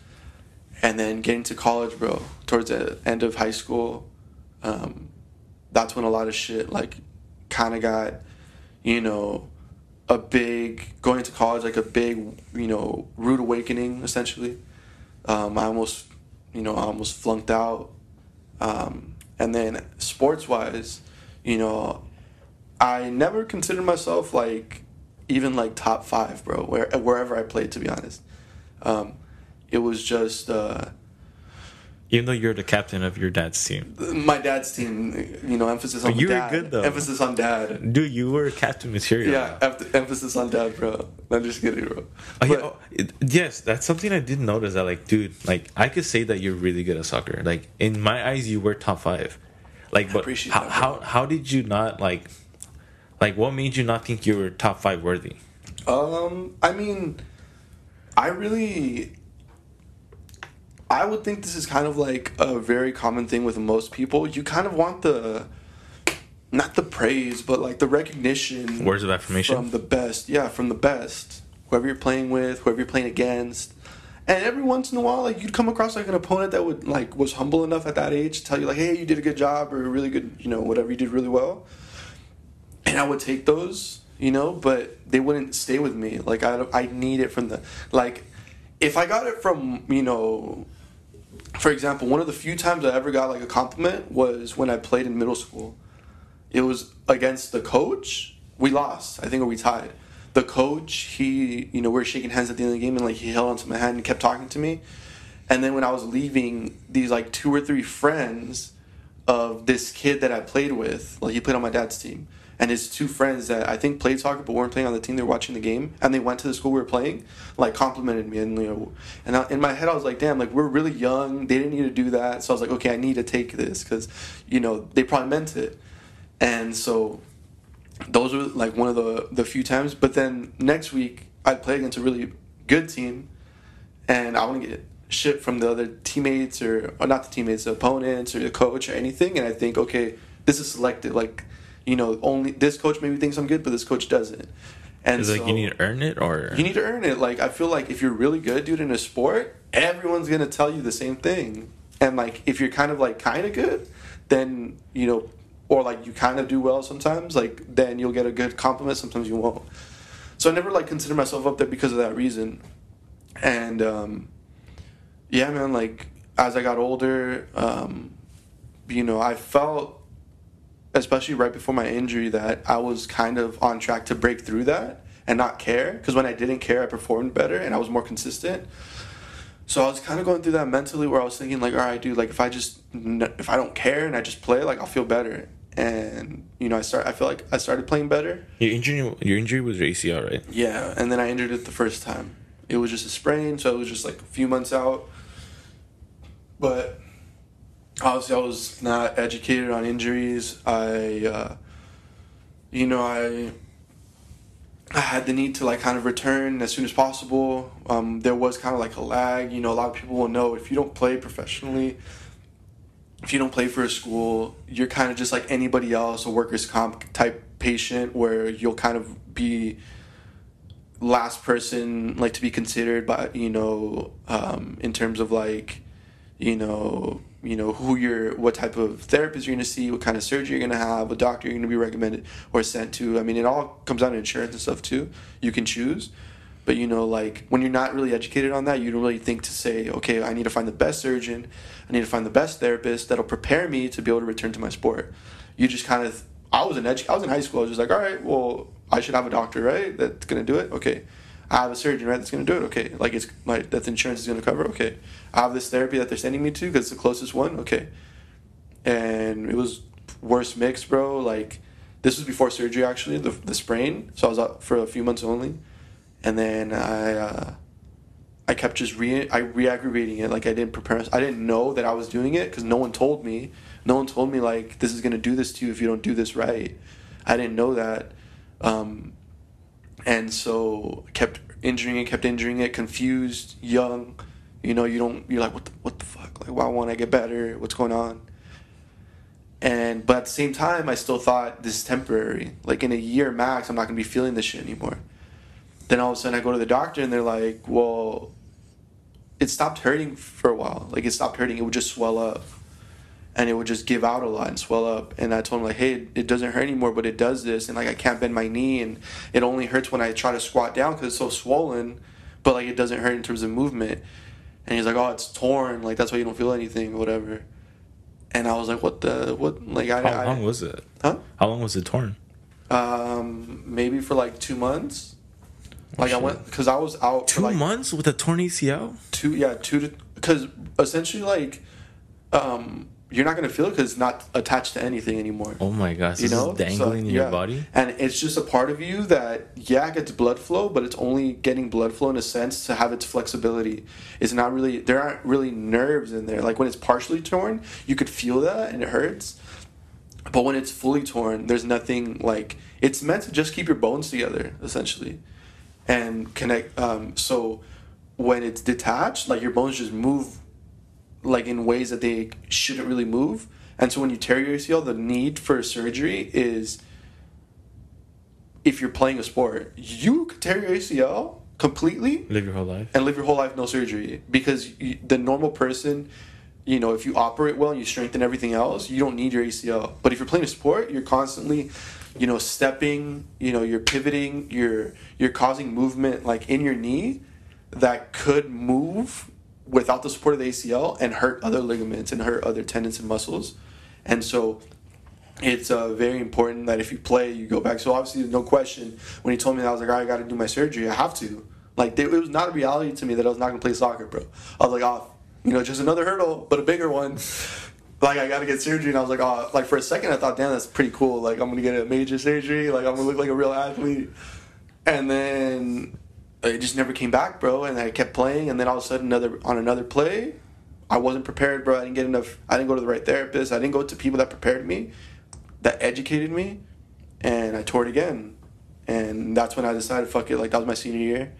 Speaker 2: And then getting to college, bro, towards the end of high school, um, that's when a lot of shit like kind of got, you know, a big going to college like a big you know rude awakening essentially. Um, I almost you know I almost flunked out, um, and then sports wise, you know, I never considered myself like even like top five, bro. Where wherever I played, to be honest, um, it was just. Uh,
Speaker 1: Even though you're the captain of your dad's team.
Speaker 2: my dad's team, you know, emphasis on
Speaker 1: you were good, though.
Speaker 2: Emphasis on dad.
Speaker 1: Dude, you were captain material.
Speaker 2: Yeah, em- emphasis on dad, bro. I'm just kidding, bro.
Speaker 1: Oh, yeah, oh, it- yes, that's something I didn't notice. That like, dude, like I could say that you're really good at soccer. Like in my eyes, you were top five. Like, but
Speaker 2: appreciate
Speaker 1: how,
Speaker 2: that,
Speaker 1: how how did you not like? Like, what made you not think you were top five worthy?
Speaker 2: Um, I mean, I really, I would think this is kind of like a very common thing with most people. You kind of want the, not the praise, but like the recognition.
Speaker 1: Words of affirmation?
Speaker 2: from the best. Yeah, from the best. Whoever you're playing with, whoever you're playing against. And every once in a while, like you'd come across like an opponent that would like was humble enough at that age to tell you like, "Hey, you did a good job," or "Really good," you know, whatever you did really well and I would take those, you know, but they wouldn't stay with me. Like I, I need it from the like, if I got it from you know, for example, one of the few times I ever got like a compliment was when I played in middle school. It was against the coach. We lost, I think, or we tied. The coach, he, you know, we were shaking hands at the end of the game, and like he held onto my hand and kept talking to me. And then when I was leaving, these like two or three friends of this kid that I played with, like he played on my dad's team, and his two friends that I think played soccer but weren't playing on the team, they were watching the game, and they went to the school we were playing, like complimented me, and you know, and I, in my head I was like, damn, like we're really young, they didn't need to do that, so I was like, okay, I need to take this because, you know, they probably meant it, and so those were like one of the the few times. But then next week I'd play against a really good team, and I want to get shit from the other teammates or, or not the teammates, the opponents or the coach or anything. And I think, okay, this is selected. Like, you know, only this coach maybe thinks I'm good, but this coach doesn't. And
Speaker 1: Is it
Speaker 2: so,
Speaker 1: like you need to earn it, or
Speaker 2: you need to earn it. Like I feel like if you're really good, dude, in a sport, everyone's gonna tell you the same thing. And like if you're kind of like kind of good, then you know, or like you kind of do well sometimes, like then you'll get a good compliment. Sometimes you won't. So I never like consider myself up there because of that reason. And um, yeah, man, like as I got older, um, you know, I felt, especially right before my injury, that I was kind of on track to break through that and not care. Because when I didn't care, I performed better and I was more consistent. So I was kind of going through that mentally, where I was thinking like, all right, dude, like if I just if I don't care and I just play, like I'll feel better. And you know, I start. I feel like I started playing better.
Speaker 1: Your injury, your injury was your ACL, right?
Speaker 2: Yeah, and then I injured it the first time. It was just a sprain, so it was just like a few months out. But obviously, I was not educated on injuries. I, uh, you know, I I had the need to like kind of return as soon as possible. Um, there was kind of like a lag. You know, a lot of people will know if you don't play professionally, if you don't play for a school, you're kind of just like anybody else, a workers' comp type patient, where you'll kind of be last person like to be considered by you know um, in terms of like you know you know who you're what type of therapist you're going to see what kind of surgery you're going to have what doctor you're going to be recommended or sent to. I mean it all comes down to insurance and stuff too. You can choose. But you know like when you're not really educated on that you don't really think to say okay i need to find the best surgeon. I need to find the best therapist that'll prepare me to be able to return to my sport. You just kind of i was in edu- i was in high school. I was just like all right well i should have a doctor right that's going to do it? Okay I have a surgeon, right? That's going to do it. Okay, like it's my that the insurance is going to cover. Okay, I have this therapy that they're sending me to because it's the closest one. Okay, and it was worst mix, bro. Like this was before surgery, actually, the the sprain. So I was out for a few months only, and then I uh, I kept just re I re-aggravating it. Like I didn't prepare. I didn't know that I was doing it because no one told me. No one told me like this is gonna do this to you if you don't do this right. I didn't know that. Um, and so kept injuring it, kept injuring it, confused, young. You know, you don't. You're like, what the what the fuck? Like, why won't I get better? What's going on? And but at the same time, I still thought this is temporary. Like in a year max, I'm not gonna be feeling this shit anymore. Then all of a sudden, I go to the doctor, and they're like, well, it stopped hurting for a while. Like it stopped hurting. It would just swell up and it would just give out a lot and swell up. And I told him like, hey, it doesn't hurt anymore, but it does this, and like I can't bend my knee, and it only hurts when I try to squat down because it's so swollen, but like it doesn't hurt in terms of movement. And he's like, oh, it's torn, like that's why you don't feel anything, whatever. And I was like, what the what? Like I
Speaker 1: how
Speaker 2: I,
Speaker 1: long was it?
Speaker 2: Huh?
Speaker 1: How long was it torn?
Speaker 2: Um, maybe for like two months.
Speaker 1: Oh,
Speaker 2: Like I went because I was out
Speaker 1: Two
Speaker 2: for like
Speaker 1: months with a torn ACL.
Speaker 2: two yeah two to because essentially like um you're not gonna feel it because it's not attached to anything anymore.
Speaker 1: Oh my gosh,
Speaker 2: you know?
Speaker 1: Dangling
Speaker 2: So,
Speaker 1: in your
Speaker 2: yeah.
Speaker 1: body.
Speaker 2: and it's just a part of you that yeah gets blood flow but it's only getting blood flow in a sense to have its flexibility. It's not really there aren't really nerves in there. Like when it's partially torn you could feel that and it hurts. But when it's fully torn there's nothing like it's meant to just keep your bones together essentially and connect um, so when it's detached like your bones just move like in ways that they shouldn't really move. And so when you tear your ACL, the need for surgery is if you're playing a sport, you could tear your ACL completely
Speaker 1: Live your whole life.
Speaker 2: and live your whole life no surgery because you, the normal person you know if you operate well and you strengthen everything else you don't need your acl but if you're playing a sport you're constantly you know stepping you know you're pivoting you're you're causing movement like in your knee that could move without the support of the acl and hurt other ligaments and hurt other tendons and muscles and so it's uh, very important that if you play, you go back. So obviously, there's no question. When he told me that, I was like, "All right, I got to do my surgery. I have to." Like, it was not a reality to me that I was not gonna play soccer, bro. I was like, "Oh, you know, just another hurdle, but a bigger one." Like, I got to get surgery, and I was like, "Oh," like for a second, I thought, "Damn, that's pretty cool. Like, I'm gonna get a major surgery. Like, I'm gonna look like a real athlete." And then it just never came back, bro. And I kept playing, and then all of a sudden, another on another play, I wasn't prepared, bro. I didn't get enough. I didn't go to the right therapist. I didn't go to people that prepared me, that educated me, and I tore it again. And that's when I decided, fuck it. Like that was my senior year.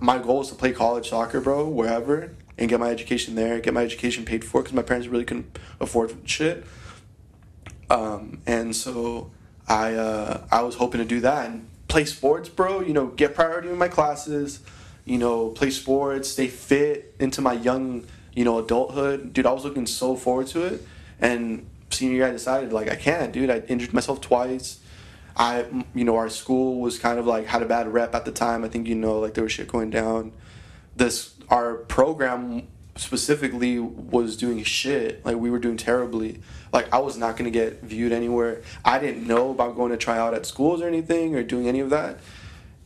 Speaker 2: My goal was to play college soccer, bro, wherever, and get my education there, get my education paid for, because my parents really couldn't afford shit. Um, and so I uh, I was hoping to do that and play sports, bro. You know, get priority in my classes. You know, play sports, stay fit into my young, you know, adulthood. Dude, I was looking so forward to it, and senior year, I decided like I can't, dude. I injured myself twice. I, you know, our school was kind of like had a bad rep at the time. I think you know, like there was shit going down. This our program specifically was doing shit. Like we were doing terribly. Like I was not gonna get viewed anywhere. I didn't know about going to try out at schools or anything or doing any of that.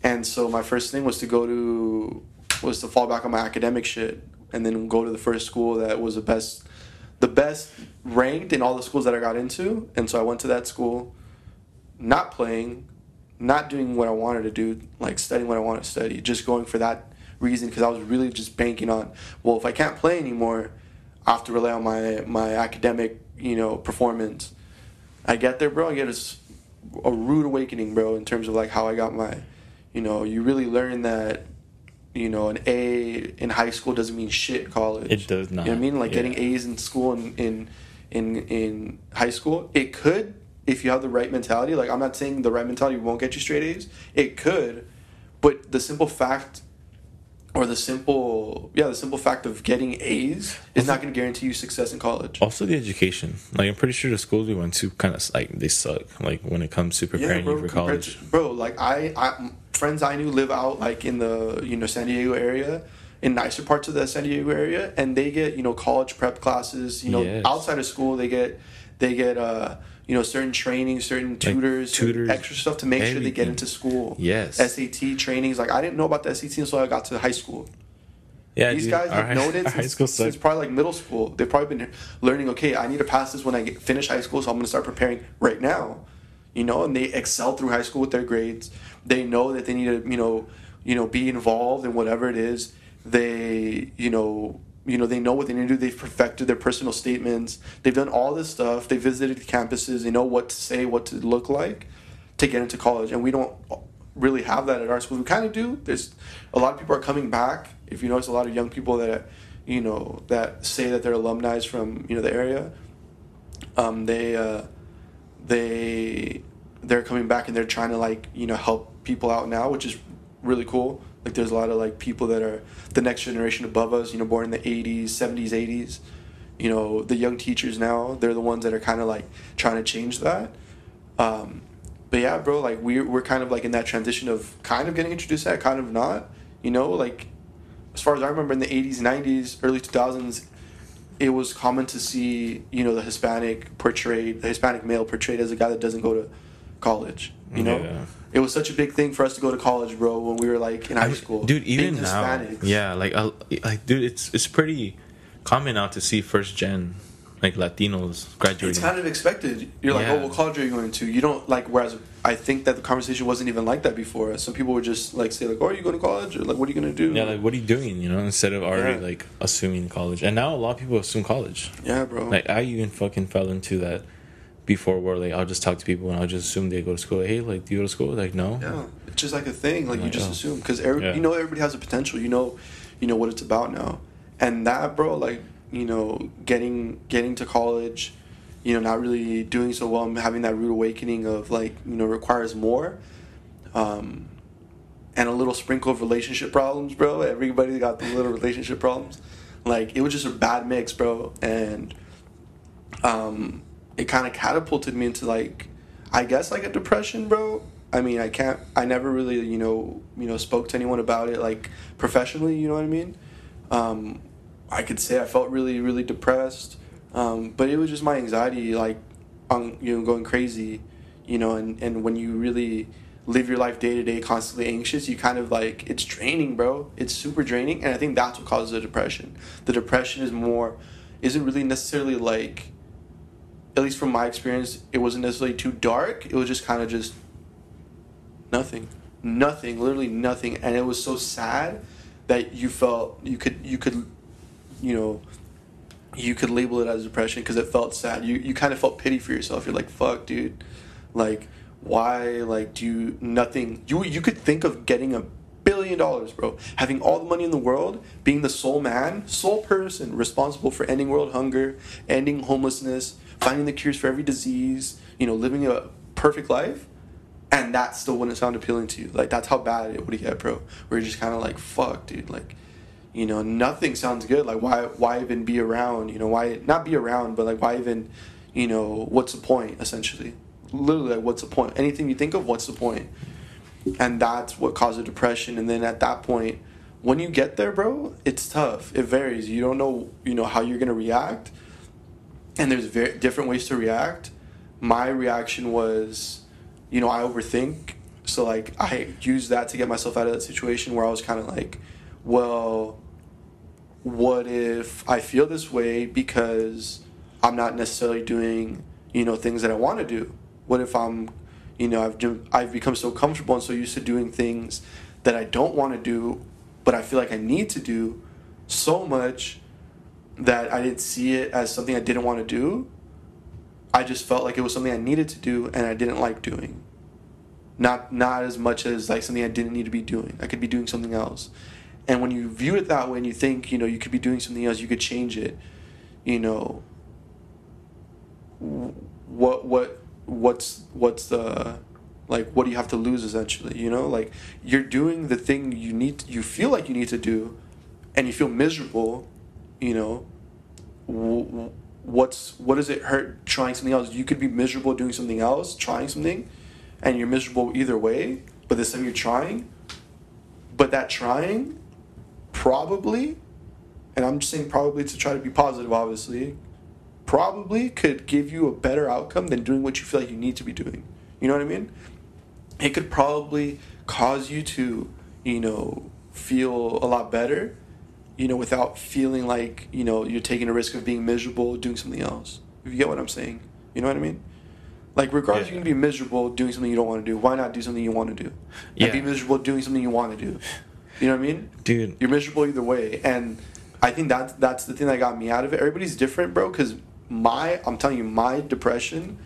Speaker 2: And so my first thing was to go to was to fall back on my academic shit and then go to the first school that was the best the best ranked in all the schools that I got into. And so I went to that school, not playing, not doing what I wanted to do, like studying what I wanted to study, just going for that reason because I was really just banking on, well, if I can't play anymore, I have to rely on my my academic, you know, performance. I get there, bro. I get a, a rude awakening, bro, in terms of like how I got my, you know, you really learn that you know, an A in high school doesn't mean shit in college.
Speaker 1: It does not.
Speaker 2: You know what I mean? Like
Speaker 1: Yeah.
Speaker 2: getting A's in school in, in in in high school, it could if you have the right mentality. Like I'm not saying the right mentality won't get you straight A's. It could, but the simple fact or the simple yeah, the simple fact of getting A's is not going to guarantee you success in college.
Speaker 1: Also, the education. Like, I'm pretty sure the schools we went to kind of like they suck. Like when it comes to preparing you for college.
Speaker 2: to- bro, like I, I, friends I knew live out like in the you know San Diego area, in nicer parts of the San Diego area, and they get you know college prep classes. You know,
Speaker 1: Yes.
Speaker 2: outside of school, they get they get uh you know certain training, certain tutors, certain
Speaker 1: tutors,
Speaker 2: extra stuff to make sure they get into school.
Speaker 1: Yes.
Speaker 2: SAT trainings. Like I didn't know about the SAT until I got to high school.
Speaker 1: Yeah,
Speaker 2: These
Speaker 1: dude,
Speaker 2: guys have
Speaker 1: high-
Speaker 2: known it since,
Speaker 1: school
Speaker 2: since
Speaker 1: sucked.
Speaker 2: probably like middle school. They've probably been learning. Okay, I need to pass this when I get, finish high school, so I'm going to start preparing right now. You know, and they excel through high school with their grades. They know that they need to, you know, you know, be involved in whatever it is. They, you know, you know, they know what they need to do. They've perfected their personal statements. They've done all this stuff. They visited the campuses. They know what to say, what to look like to get into college. And we don't really have that at our school. We kind of do. There's a lot of people are coming back. If you notice, a lot of young people that you know that say that they're alumni from you know the area. Um, they uh, they they're coming back and they're trying to like you know help people out now, which is really cool. Like there's a lot of like people that are the next generation above us, you know, born in the 80s, 70s, 80s. You know, the young teachers now, they're the ones that are kind of like trying to change that. Um, but yeah, bro, like we're we're kind of like in that transition of kind of getting introduced to that, kind of not. You know, like as far as I remember in the 80s, 90s, early 2000s, it was common to see, you know, the Hispanic portrayed, the Hispanic male portrayed as a guy that doesn't go to college. You know,
Speaker 1: Yeah.
Speaker 2: It was such a big thing for us to go to college, bro, when we were like in high school.
Speaker 1: dude. Even now,
Speaker 2: Hispanics.
Speaker 1: yeah, like, uh, like, dude, it's it's pretty common now to see first gen like Latinos graduating.
Speaker 2: It's kind of expected. You're like,
Speaker 1: Yeah.
Speaker 2: oh, what college are you going to? You don't like. Whereas I think that the conversation wasn't even like that before. Some people would just like say like, oh, are you going to college? Or like, what are you going to do?
Speaker 1: yeah, like, what are you doing? You know, instead of already
Speaker 2: Yeah.
Speaker 1: like assuming college. And now a lot of people assume college.
Speaker 2: yeah, bro.
Speaker 1: Like, I even fucking fell into that before, where like I'll just talk to people and I'll just assume they go to school. Hey, like, do you go to school? Like, no.
Speaker 2: Yeah, it's just like a thing. Like you
Speaker 1: Like,
Speaker 2: just
Speaker 1: oh.
Speaker 2: assume because every,
Speaker 1: Yeah.
Speaker 2: you know everybody has a potential. You know, you know what it's about now, and that, bro. Like you know, getting getting to college, you know, not really doing so well, and having that rude awakening of like you know requires more, um, and a little sprinkle of relationship problems, bro. Everybody got the little relationship problems. Like it was just a bad mix, bro, and um, it kind of catapulted me into like, I guess like a depression, bro. I mean, I can't. I never really, you know, you know, spoke to anyone about it like professionally. You know what I mean? Um, I could say I felt really, really depressed, um, but it was just my anxiety, like, on you know, going crazy, you know, and and when you really live your life day to day constantly anxious you kind of like it's draining bro it's super draining and i think that's what causes the depression the depression is more isn't really necessarily like at least from my experience, it wasn't necessarily too dark. It was just kind of just nothing, nothing, literally nothing, and it was so sad that you felt you could you could, you know, you could label it as depression because it felt sad. You you kind of felt pity for yourself. You're like, fuck, dude, like why like do you nothing? You you could think of getting a billion dollars, bro. Having all the money in the world, being the sole man, sole person responsible for ending world hunger, ending homelessness, finding the cures for every disease, you know, living a perfect life, and that still wouldn't sound appealing to you. Like that's how bad it would get, bro. Where you're just kind of like, fuck, dude, like. You know, nothing sounds good. Like, why, why even be around? You know, why not be around, but like, why even, you know, what's the point essentially? Literally, like, what's the point? Anything you think of, what's the point? And that's what causes depression. And then at that point, when you get there, bro, it's tough. It varies. You don't know, you know, how you're gonna react, and there's very different ways to react. My reaction was, you know, I overthink. So like I used that to get myself out of that situation where I was kind of like, well, what if I feel this way because I'm not necessarily doing, you know, things that I want to do? What if I'm, you know, I've I've become so comfortable and so used to doing things that I don't want to do, but I feel like I need to do so much that I didn't see it as something I didn't want to do. I just felt like it was something I needed to do and I didn't like doing. Not not as much as like something I didn't need to be doing. I could be doing something else. And when you view it that way and you think, you know, you could be doing something else, you could change it, you know, what what what's what's the like what do you have to lose essentially you know like you're doing the thing you need to, you feel like you need to do and you feel miserable you know what's what does it hurt trying something else you could be miserable doing something else trying something and you're miserable either way but this time you're trying but that trying probably and i'm just saying probably to try to be positive obviously probably could give you a better outcome than doing what you feel like you need to be doing. You know what I mean? It could probably cause you to, you know, feel a lot better, you know, without feeling like, you know, you're taking a risk of being miserable doing something else. If you get what I'm saying. You know what I mean? Like regardless, yeah. you can be miserable doing something you don't want to do. Why not do something you want to do? Yeah. And be miserable doing something you want to do. You know what I mean?
Speaker 1: Dude.
Speaker 2: You're miserable either way. And I think that's that's the thing that got me out of it. Everybody's different, bro, because my I'm telling you, my depression,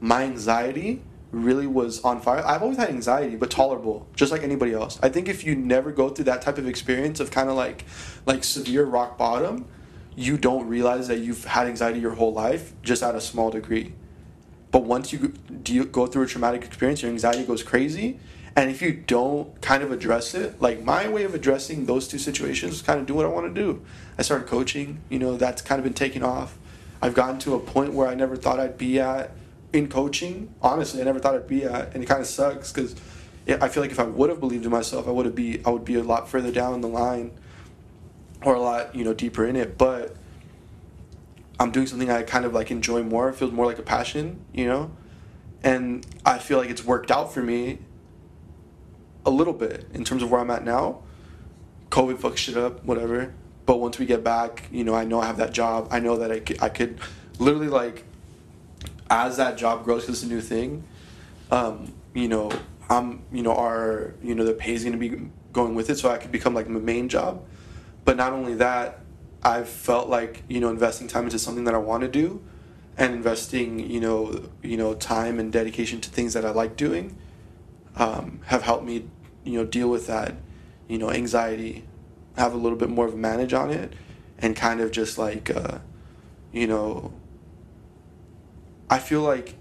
Speaker 2: my anxiety really was on fire. I've always had anxiety, but tolerable, just like anybody else. I think if you never go through that type of experience of kind of like like severe rock bottom, you don't realize that you've had anxiety your whole life, just at a small degree. But once you go through a traumatic experience, your anxiety goes crazy. And if you don't kind of address it, like my way of addressing those two situations is kind of do what I want to do. I started coaching, you know, that's kind of been taking off. I've gotten to a point where I never thought I'd be at in coaching. Honestly, I never thought I'd be uh, at, and it kind of sucks because I feel like if I would have believed in myself, I would have be I would be a lot further down the line, or a lot you know deeper in it. But I'm doing something I kind of like enjoy more. It feels more like a passion, you know, and I feel like it's worked out for me a little bit in terms of where I'm at now. COVID fucked shit up, whatever. But once we get back, you know, I know I have that job. I know that I could, I could literally like, as that job grows, because it's a new thing. Um, you know, I'm, you know, our, you know, the pay is going to be going with it, so I could become like my main job. But not only that, I've felt like you know investing time into something that I want to do, and investing you know you know time and dedication to things that I like doing, um, have helped me you know deal with that you know anxiety have a little bit more of a manage on it and kind of just like uh, you know i feel like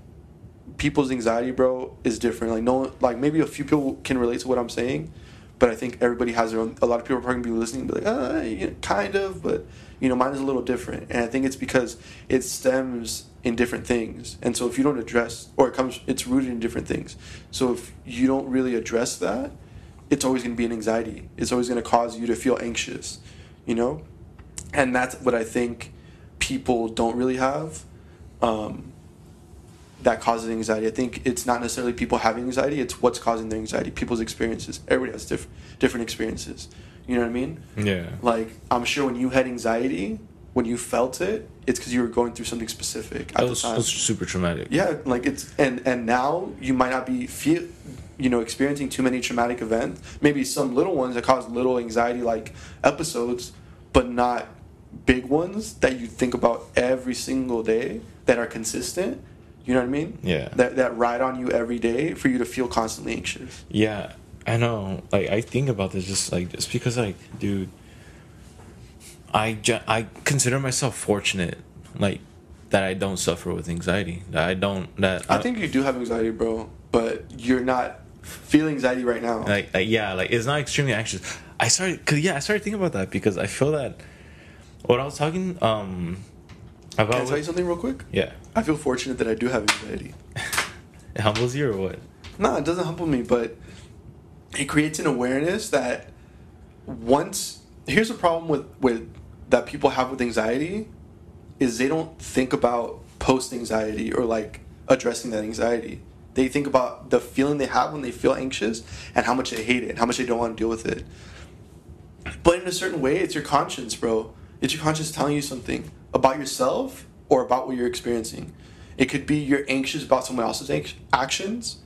Speaker 2: people's anxiety bro is different like no like maybe a few people can relate to what i'm saying but i think everybody has their own a lot of people are probably gonna be listening and be like uh, yeah, kind of but you know mine is a little different and i think it's because it stems in different things and so if you don't address or it comes it's rooted in different things so if you don't really address that it's always going to be an anxiety. It's always going to cause you to feel anxious, you know? And that's what I think people don't really have um, that causes anxiety. I think it's not necessarily people having anxiety, it's what's causing their anxiety, people's experiences. Everybody has diff- different experiences. You know what I mean?
Speaker 1: Yeah.
Speaker 2: Like, I'm sure when you had anxiety, when you felt it, it's because you were going through something specific at
Speaker 1: was,
Speaker 2: the time.
Speaker 1: was super traumatic.
Speaker 2: Yeah, like it's and and now you might not be feel you know experiencing too many traumatic events maybe some little ones that cause little anxiety like episodes but not big ones that you think about every single day that are consistent you know what i mean
Speaker 1: yeah
Speaker 2: that that ride on you every day for you to feel constantly anxious
Speaker 1: yeah i know like i think about this just like just because like dude i ju- i consider myself fortunate like that i don't suffer with anxiety that i don't that
Speaker 2: i, I think you do have anxiety bro but you're not feel anxiety right now.
Speaker 1: Like uh, yeah, like it's not extremely anxious. I started cause yeah, I started thinking about that because I feel that what I was talking um
Speaker 2: about. Can I tell you something real quick?
Speaker 1: Yeah.
Speaker 2: I feel fortunate that I do have anxiety.
Speaker 1: It humbles you or what?
Speaker 2: No, it doesn't humble me, but it creates an awareness that once here's a problem with with that people have with anxiety is they don't think about post anxiety or like addressing that anxiety. They think about the feeling they have when they feel anxious and how much they hate it and how much they don't want to deal with it. But in a certain way, it's your conscience, bro. It's your conscience telling you something about yourself or about what you're experiencing. It could be you're anxious about someone else's actions,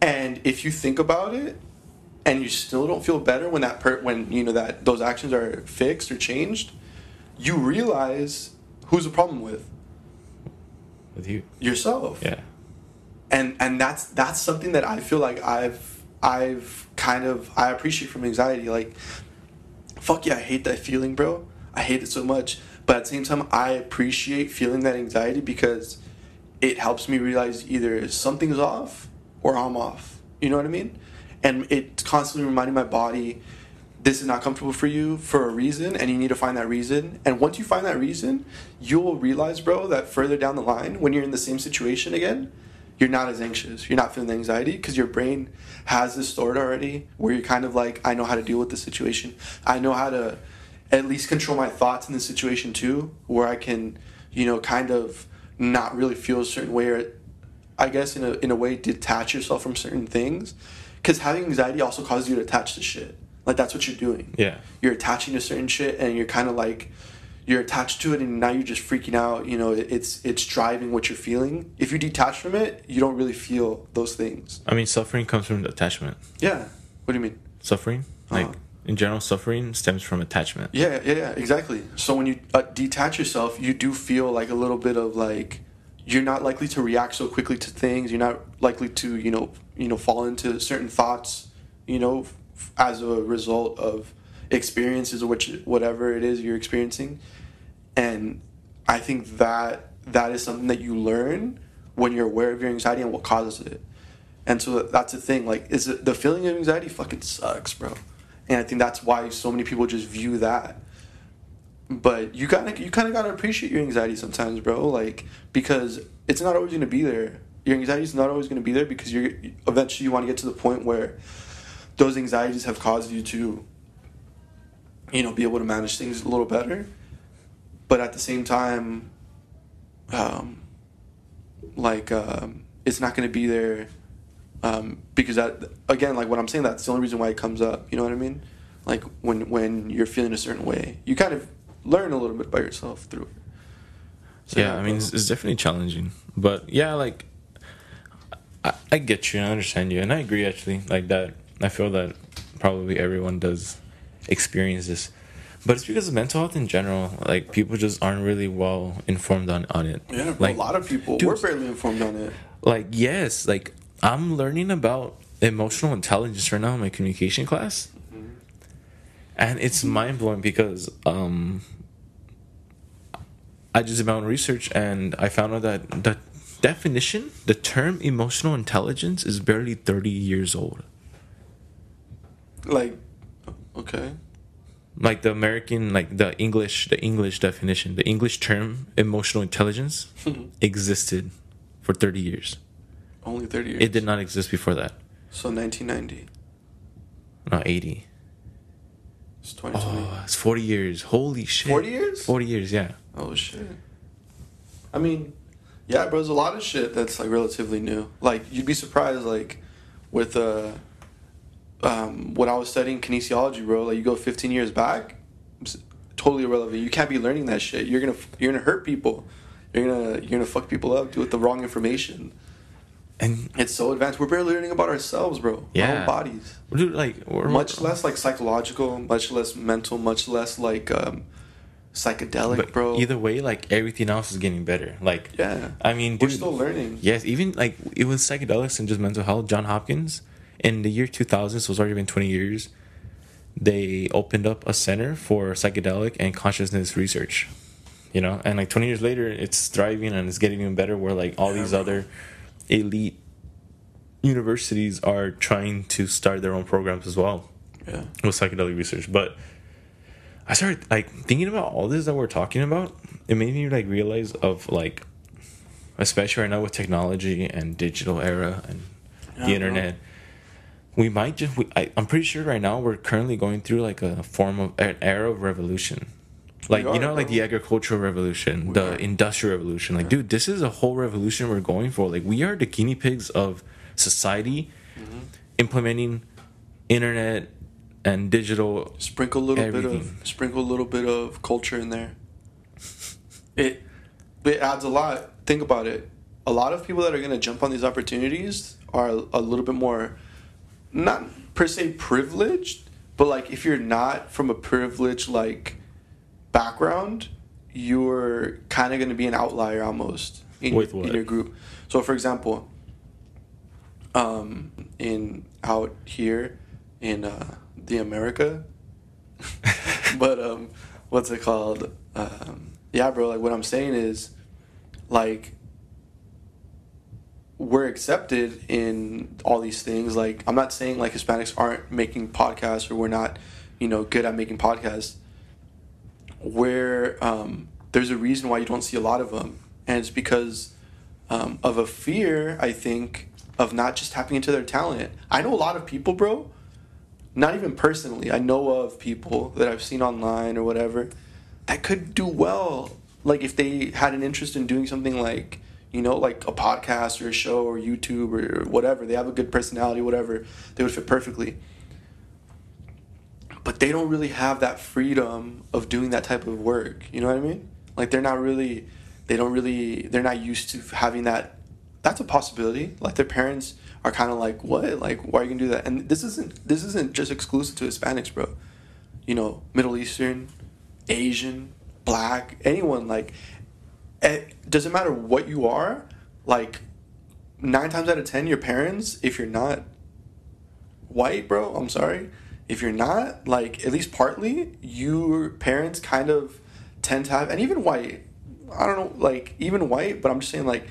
Speaker 2: and if you think about it, and you still don't feel better when that per- when you know that those actions are fixed or changed, you realize who's the problem with
Speaker 1: With you?
Speaker 2: yourself
Speaker 1: Yeah.
Speaker 2: and and that's that's something that I feel like I've I've kind of I appreciate from anxiety. Like, fuck yeah, I hate that feeling, bro. I hate it so much. But at the same time, I appreciate feeling that anxiety because it helps me realize either something's off or I'm off. You know what I mean? And it's constantly reminding my body this is not comfortable for you for a reason and you need to find that reason and once you find that reason you will realize bro that further down the line when you're in the same situation again you're not as anxious you're not feeling the anxiety because your brain has this stored already where you're kind of like i know how to deal with the situation i know how to at least control my thoughts in this situation too where i can you know kind of not really feel a certain way or i guess in a, in a way detach yourself from certain things. Because having anxiety also causes you to attach to shit. Like that's what you're doing.
Speaker 1: Yeah.
Speaker 2: you're attaching to certain shit and you're kind of like you're attached to it and now you're just freaking out you know it's it's driving what you're feeling. If you detach from it you don't really feel those things.
Speaker 1: I mean, suffering comes from attachment.
Speaker 2: yeah. What do you mean?
Speaker 1: Suffering, like
Speaker 2: Uh-huh.
Speaker 1: In general, suffering stems from attachment.
Speaker 2: yeah yeah yeah exactly. So when you uh, detach yourself you do feel like a little bit of like you're not likely to react so quickly to things. You're not likely to you know you know fall into certain thoughts you know as a result of experiences or which whatever it is you're experiencing. And i think that that is something that you learn when you're aware of your anxiety and what causes it. And so that's the thing like is it, the feeling of anxiety fucking sucks bro and i think that's why so many people just view that. But you gotta you kind of gotta appreciate your anxiety sometimes bro. Like because it's not always gonna be there. Your anxiety is not always gonna be there because you're eventually you want to get to the point where those anxieties have caused you to you know be able to manage things a little better. But at the same time um like um it's not to be there um because that again like what i'm saying that's the only reason why it comes up you know what i mean like when when you're feeling a certain way you kind of learn a little bit by yourself through it So,
Speaker 1: yeah, I mean, it's, it's definitely challenging, but yeah, like I, I get you, I understand you, and I agree actually. Like that, I feel that probably everyone does experience this, but it's because of mental health in general. Like people just aren't really well informed on on it.
Speaker 2: yeah
Speaker 1: like
Speaker 2: a lot of people
Speaker 1: dude,
Speaker 2: we're barely informed on it
Speaker 1: like yes, like I'm learning about emotional intelligence right now in my communication class, and it's mind blowing because um, I just did my own research and I found out that the definition, the term emotional intelligence, is barely thirty years old.
Speaker 2: like okay
Speaker 1: Like the American, like the English, the English definition, the English term emotional intelligence existed for thirty years.
Speaker 2: Only 30 years
Speaker 1: It did not exist before that.
Speaker 2: so 1990
Speaker 1: No, eighty.
Speaker 2: it's 2020
Speaker 1: Oh, it's 40 years. Holy shit.
Speaker 2: 40 years
Speaker 1: 40 years, yeah.
Speaker 2: Oh shit. I mean, yeah, bro, there's a lot of shit that's like relatively new. Like you'd be surprised, like with uh, um, when I was studying kinesiology, bro. Like you go 15 years back, totally irrelevant. You can't be learning that shit. You're gonna you're gonna hurt people. You're gonna you're gonna fuck people up do with the wrong information.
Speaker 1: And
Speaker 2: It's so advanced. We're barely learning about ourselves, bro. Our
Speaker 1: Yeah.
Speaker 2: own bodies.
Speaker 1: dude, like, we're
Speaker 2: Much less like psychological, much less mental, much less like um, psychedelic,
Speaker 1: But
Speaker 2: bro.
Speaker 1: either way, like everything else is getting better. Like,
Speaker 2: Yeah.
Speaker 1: I mean,
Speaker 2: We're still learning.
Speaker 1: Yes, even like it was psychedelics and just mental health. John Hopkins in the year 2000, so it's already been 20 years. They opened up a center for psychedelic and consciousness research. You know, and like 20 years later, it's thriving and it's getting even better. Where like all
Speaker 2: Yeah,
Speaker 1: these
Speaker 2: bro.
Speaker 1: other elite universities are trying to start their own programs as well
Speaker 2: Yeah.
Speaker 1: with psychedelic research. But I started like thinking about all this that we're talking about. It made me like realize of like especially right now with technology and digital era and
Speaker 2: Yeah,
Speaker 1: the internet. We might just. We, I, I'm pretty sure right now we're currently going through like a form of an era of revolution. Like
Speaker 2: We
Speaker 1: you
Speaker 2: are,
Speaker 1: know, like the agricultural revolution,
Speaker 2: We
Speaker 1: the
Speaker 2: are.
Speaker 1: industrial revolution. Like, dude, this is a whole revolution we're going for. Like, we are the guinea pigs of society,
Speaker 2: Mm-hmm.
Speaker 1: implementing internet and digital
Speaker 2: Sprinkle a little bit of sprinkle a little bit of culture in there. It it adds a lot. Think about it. A lot of people that are going to jump on these opportunities are a little bit more not per se privileged, but like if you're not from a privileged like background, you're kind of going to be an outlier almost in,
Speaker 1: With
Speaker 2: your,
Speaker 1: what?
Speaker 2: in your group. So for example, um, in out here in uh, the America, but um, what's it called? Um, yeah, bro. Like what I'm saying is, like, we're accepted in all these things. Like I'm not saying like Hispanics aren't making podcasts or we're not, you know, good at making podcasts. Where um, there's a reason why you don't see a lot of them, and it's because um, of a fear, I think, of not just tapping into their talent. I know a lot of people, bro. Not even personally, I know of people that I've seen online or whatever that could do well. Like if they had an interest in doing something like, you know, like a podcast or a show or YouTube or whatever. They have a good personality, whatever. They would fit perfectly. But they don't really have that freedom of doing that type of work. You know what I mean? Like they're not really, they don't really, they're not used to having that. That's a possibility. Like their parents are kind of like, what? Like, why are you gonna do that? And this isn't this isn't just exclusive to Hispanics, bro. You know, Middle Eastern, Asian, Black, anyone. Like, it doesn't matter what you are. Like, nine times out of ten, your parents, if you're not white, bro, I'm sorry. If you're not, like, at least partly, your parents kind of tend to have, and even white, I don't know, like, even white, but I'm just saying, like,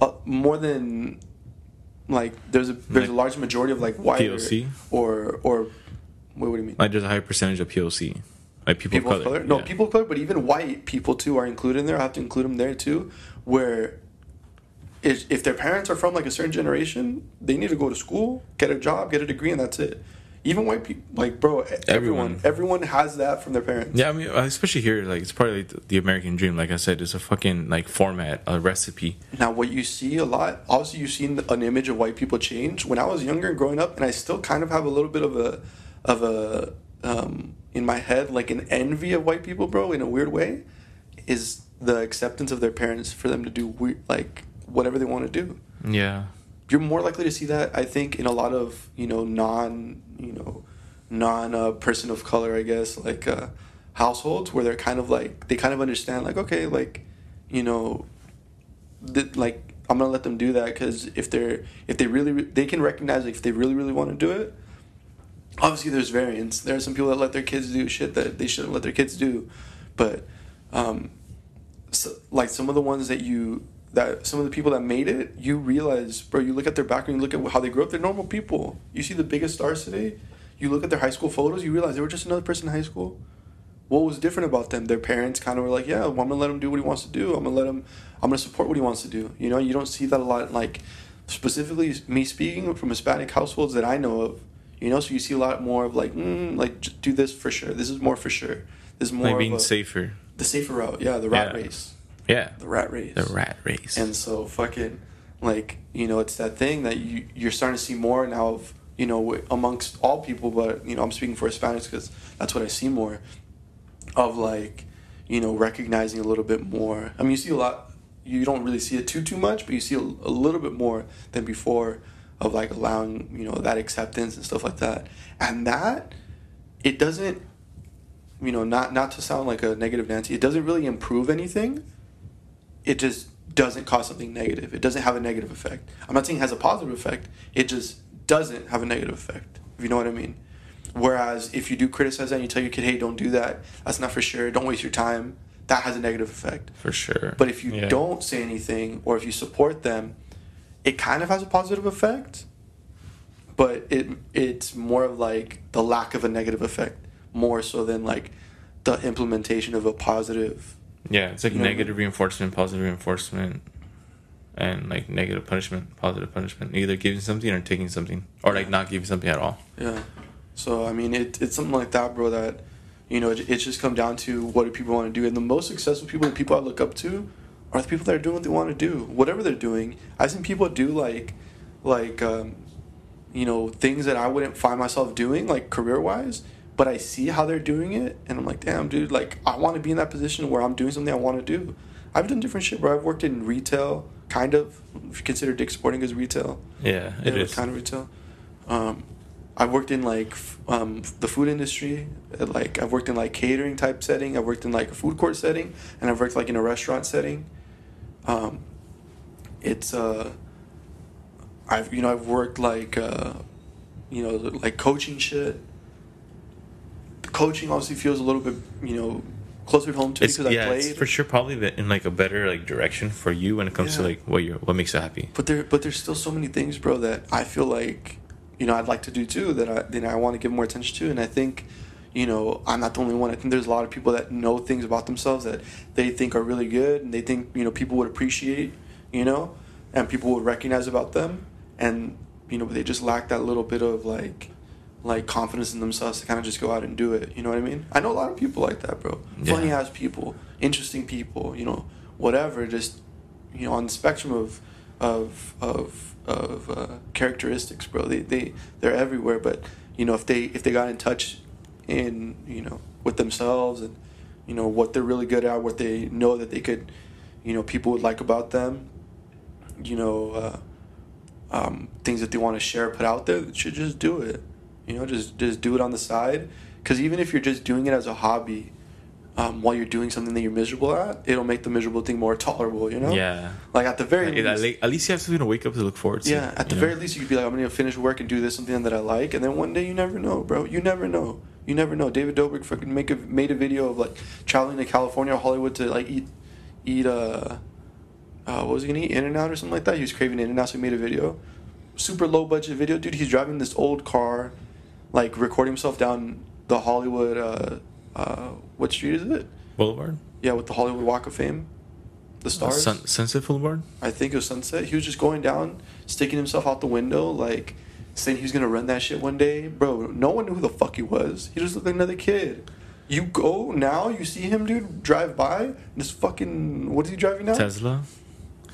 Speaker 2: uh, more than, like, there's a there's a large majority of, like, white or-
Speaker 1: POC?
Speaker 2: or, or, what do you mean?
Speaker 1: like there's a high percentage of POC, like people,
Speaker 2: people
Speaker 1: of color.
Speaker 2: No,
Speaker 1: Yeah.
Speaker 2: people of color, but even white people too are included in there. I have to include them there too, where if, if their parents are from like a certain generation, they need to go to school, get a job, get a degree, and that's it. Even white people, like bro, everyone,
Speaker 1: Everyone.
Speaker 2: everyone has that from their parents.
Speaker 1: Yeah, I mean, especially here, like it's probably like, the- the American dream. Like I said, it's a fucking like format, a recipe.
Speaker 2: Now, what you see a lot, obviously, you've seen an image of white people change. When I was younger and growing up, and I still kind of have a little bit of a, of a, um, in my head, like an envy of white people, bro, in a weird way, is the acceptance of their parents for them to do weird, like whatever they want to do.
Speaker 1: Yeah,
Speaker 2: You're more likely to see that, I think, in a lot of you know non, you know, non uh, person of color, I guess, like uh, households where they're kind of like they kind of understand, like okay, like you know, th- like I'm gonna let them do that because if they're if they really re- they can recognize like if they really really want to do it. Obviously, there's variance. There are some people that let their kids do shit that they shouldn't let their kids do, but um, so, like some of the ones that you that some of the people that made it, you realize, bro, you look at their background, you look at how they grew up. They're normal people. You see the biggest stars today. You look at their high school photos. You realize they were just another person in high school. What was different about them? Their parents kind of were like, yeah, well, I'm gonna let him do what he wants to do. I'm gonna let him. I'm gonna support what he wants to do. You know, you don't see that a lot. Like specifically, me speaking from Hispanic households that I know of. You know, so you see a lot more of like, mm, like j- do this for sure. This is more for sure. This is more
Speaker 1: like being
Speaker 2: a-
Speaker 1: safer.
Speaker 2: the safer route. Yeah, the rat
Speaker 1: Yeah.
Speaker 2: race.
Speaker 1: Yeah,
Speaker 2: The rat race.
Speaker 1: the rat race.
Speaker 2: And so fucking like you know it's that thing that you you're starting to see more now of you know amongst all people, but you know I'm speaking for Hispanics because that's what I see more of like you know recognizing a little bit more. I mean you see a lot. You don't really see it too too much, but you see a, a little bit more than before of like allowing you know that acceptance and stuff like that. And that it doesn't you know not not to sound like a negative Nancy. It doesn't really improve anything it just doesn't cause something negative. It doesn't have a negative effect. I'm not saying it has a positive effect. It just doesn't have a negative effect. If you know what I mean. Whereas if you do criticize that and you tell your kid, "Hey, don't do that. That's not for sure. Don't waste your time." That has a negative effect.
Speaker 1: for sure.
Speaker 2: But if you
Speaker 1: Yeah.
Speaker 2: don't say anything or if you support them, it kind of has a positive effect. But it it's more of like the lack of a negative effect more so than like the implementation of a positive
Speaker 1: yeah, it's like
Speaker 2: You know what I mean?
Speaker 1: negative reinforcement, positive reinforcement. and like negative punishment, positive punishment, either giving something or taking something, or like not giving something at all.
Speaker 2: Yeah. So I mean, it, it's something like that, bro. That you know, it, it's just come down to what do people want to do, and the most successful people, the people I look up to, are the people that are doing what they want to do, whatever they're doing. I've seen people do like, like, um, you know, things that I wouldn't find myself doing, like career wise. But I see how they're doing it, and I'm like, damn, dude, like I want to be in that position where I'm doing something I want to do. I've done different shit, bro. I've worked in retail, kind of. If you consider Dick Sporting as retail,
Speaker 1: Yeah, it
Speaker 2: yeah,
Speaker 1: is.
Speaker 2: kind of retail. Um, I've worked in like um, the food industry. uh, Like I've worked in like catering type setting. I've worked in like a food court setting, and I've worked like in a restaurant setting. Um, it's uh, I've you know I've worked like uh, you know like coaching shit. Coaching obviously feels a little bit you know closer to home to me because
Speaker 1: yeah,
Speaker 2: I
Speaker 1: it's
Speaker 2: played.
Speaker 1: for sure probably the- in like a better like direction for you when it comes to like what you what makes you happy.
Speaker 2: But there, but there's still so many things, bro, that I feel like, you know, I'd like to do too. That I, know, I want to give more attention to, and I think, you know, I'm not the only one. I think there's a lot of people that know things about themselves that they think are really good, and they think you know people would appreciate, you know, and people would recognize about them, and you know, they just lack that little bit of like, like confidence in themselves to kind of just go out and do it. You know what I mean? I know a lot of people like that, bro.
Speaker 1: Yeah.
Speaker 2: Funny ass people, interesting people, you know, whatever. Just you know, on the spectrum of of of of uh, characteristics, bro. They they they're everywhere. But you know, if they if they got in touch in you know with themselves and you know what they're really good at, what they know that they could, you know, people would like about them, you know, uh, um, things that they want to share, put out there, should just do it. You know, just just do it on the side. Because even if you're just doing it as a hobby, um, while you're doing something that you're miserable at, it'll make the miserable thing more tolerable. You know.
Speaker 1: Yeah.
Speaker 2: Like at the very least.
Speaker 1: le- at least you have something to wake up to look forward to.
Speaker 2: Yeah, at the
Speaker 1: you
Speaker 2: very
Speaker 1: know?
Speaker 2: least, you could be like, I'm gonna finish work and do this something that I like, and then one day you never know, bro. You never know. You never know. David Dobrik fucking make a made a video of like traveling to California or Hollywood to like eat, eat uh, uh what was he gonna eat? In and Out or something like that. He was craving In and Out, so he made a video. Super low budget video, dude. He's driving this old car, like recording himself down the Hollywood. Uh, uh, what street is it?
Speaker 1: Boulevard.
Speaker 2: Yeah, with the Hollywood Walk of Fame, the stars.
Speaker 1: Sun- Sunset Boulevard.
Speaker 2: I think it was Sunset. He was just going down, sticking himself out the window, like saying he was gonna run that shit one day. Bro, no one knew who the fuck he was. He just looked like another kid. You go now, you see him, dude, drive by. This fucking what is he driving now?
Speaker 1: Tesla.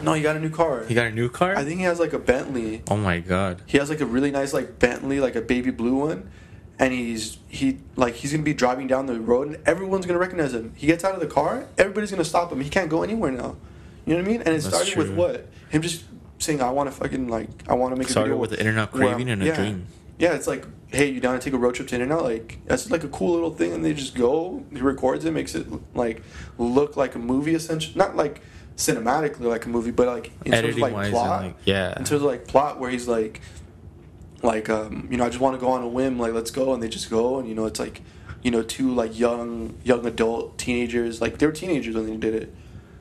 Speaker 2: No, he got a new car.
Speaker 1: He got a new car.
Speaker 2: I think he has like a Bentley.
Speaker 1: Oh my god.
Speaker 2: He has like a really nice like Bentley, like a baby blue one. And he's he like he's gonna be driving down the road and everyone's gonna recognize him. He gets out of the car, everybody's gonna stop him. He can't go anywhere now. You know what I mean? And it
Speaker 1: That's
Speaker 2: started with what? Him just saying, "I want to fucking like I want to make a
Speaker 1: Started
Speaker 2: video."
Speaker 1: with the internet craving and a
Speaker 2: yeah.
Speaker 1: dream.
Speaker 2: Yeah, it's like, hey, you down to take a road trip to internet? Like that's like a cool little thing, and they just go. He records it, makes it like look like a movie, essentially. Not like cinematically like a movie, but like in terms of like plot.
Speaker 1: like, yeah.
Speaker 2: In terms of like plot, where he's like, like um, you know, I just want to go on a whim, like let's go, and they just go, and you know, it's like, you know, two like young young adult teenagers, like they were teenagers when they did it.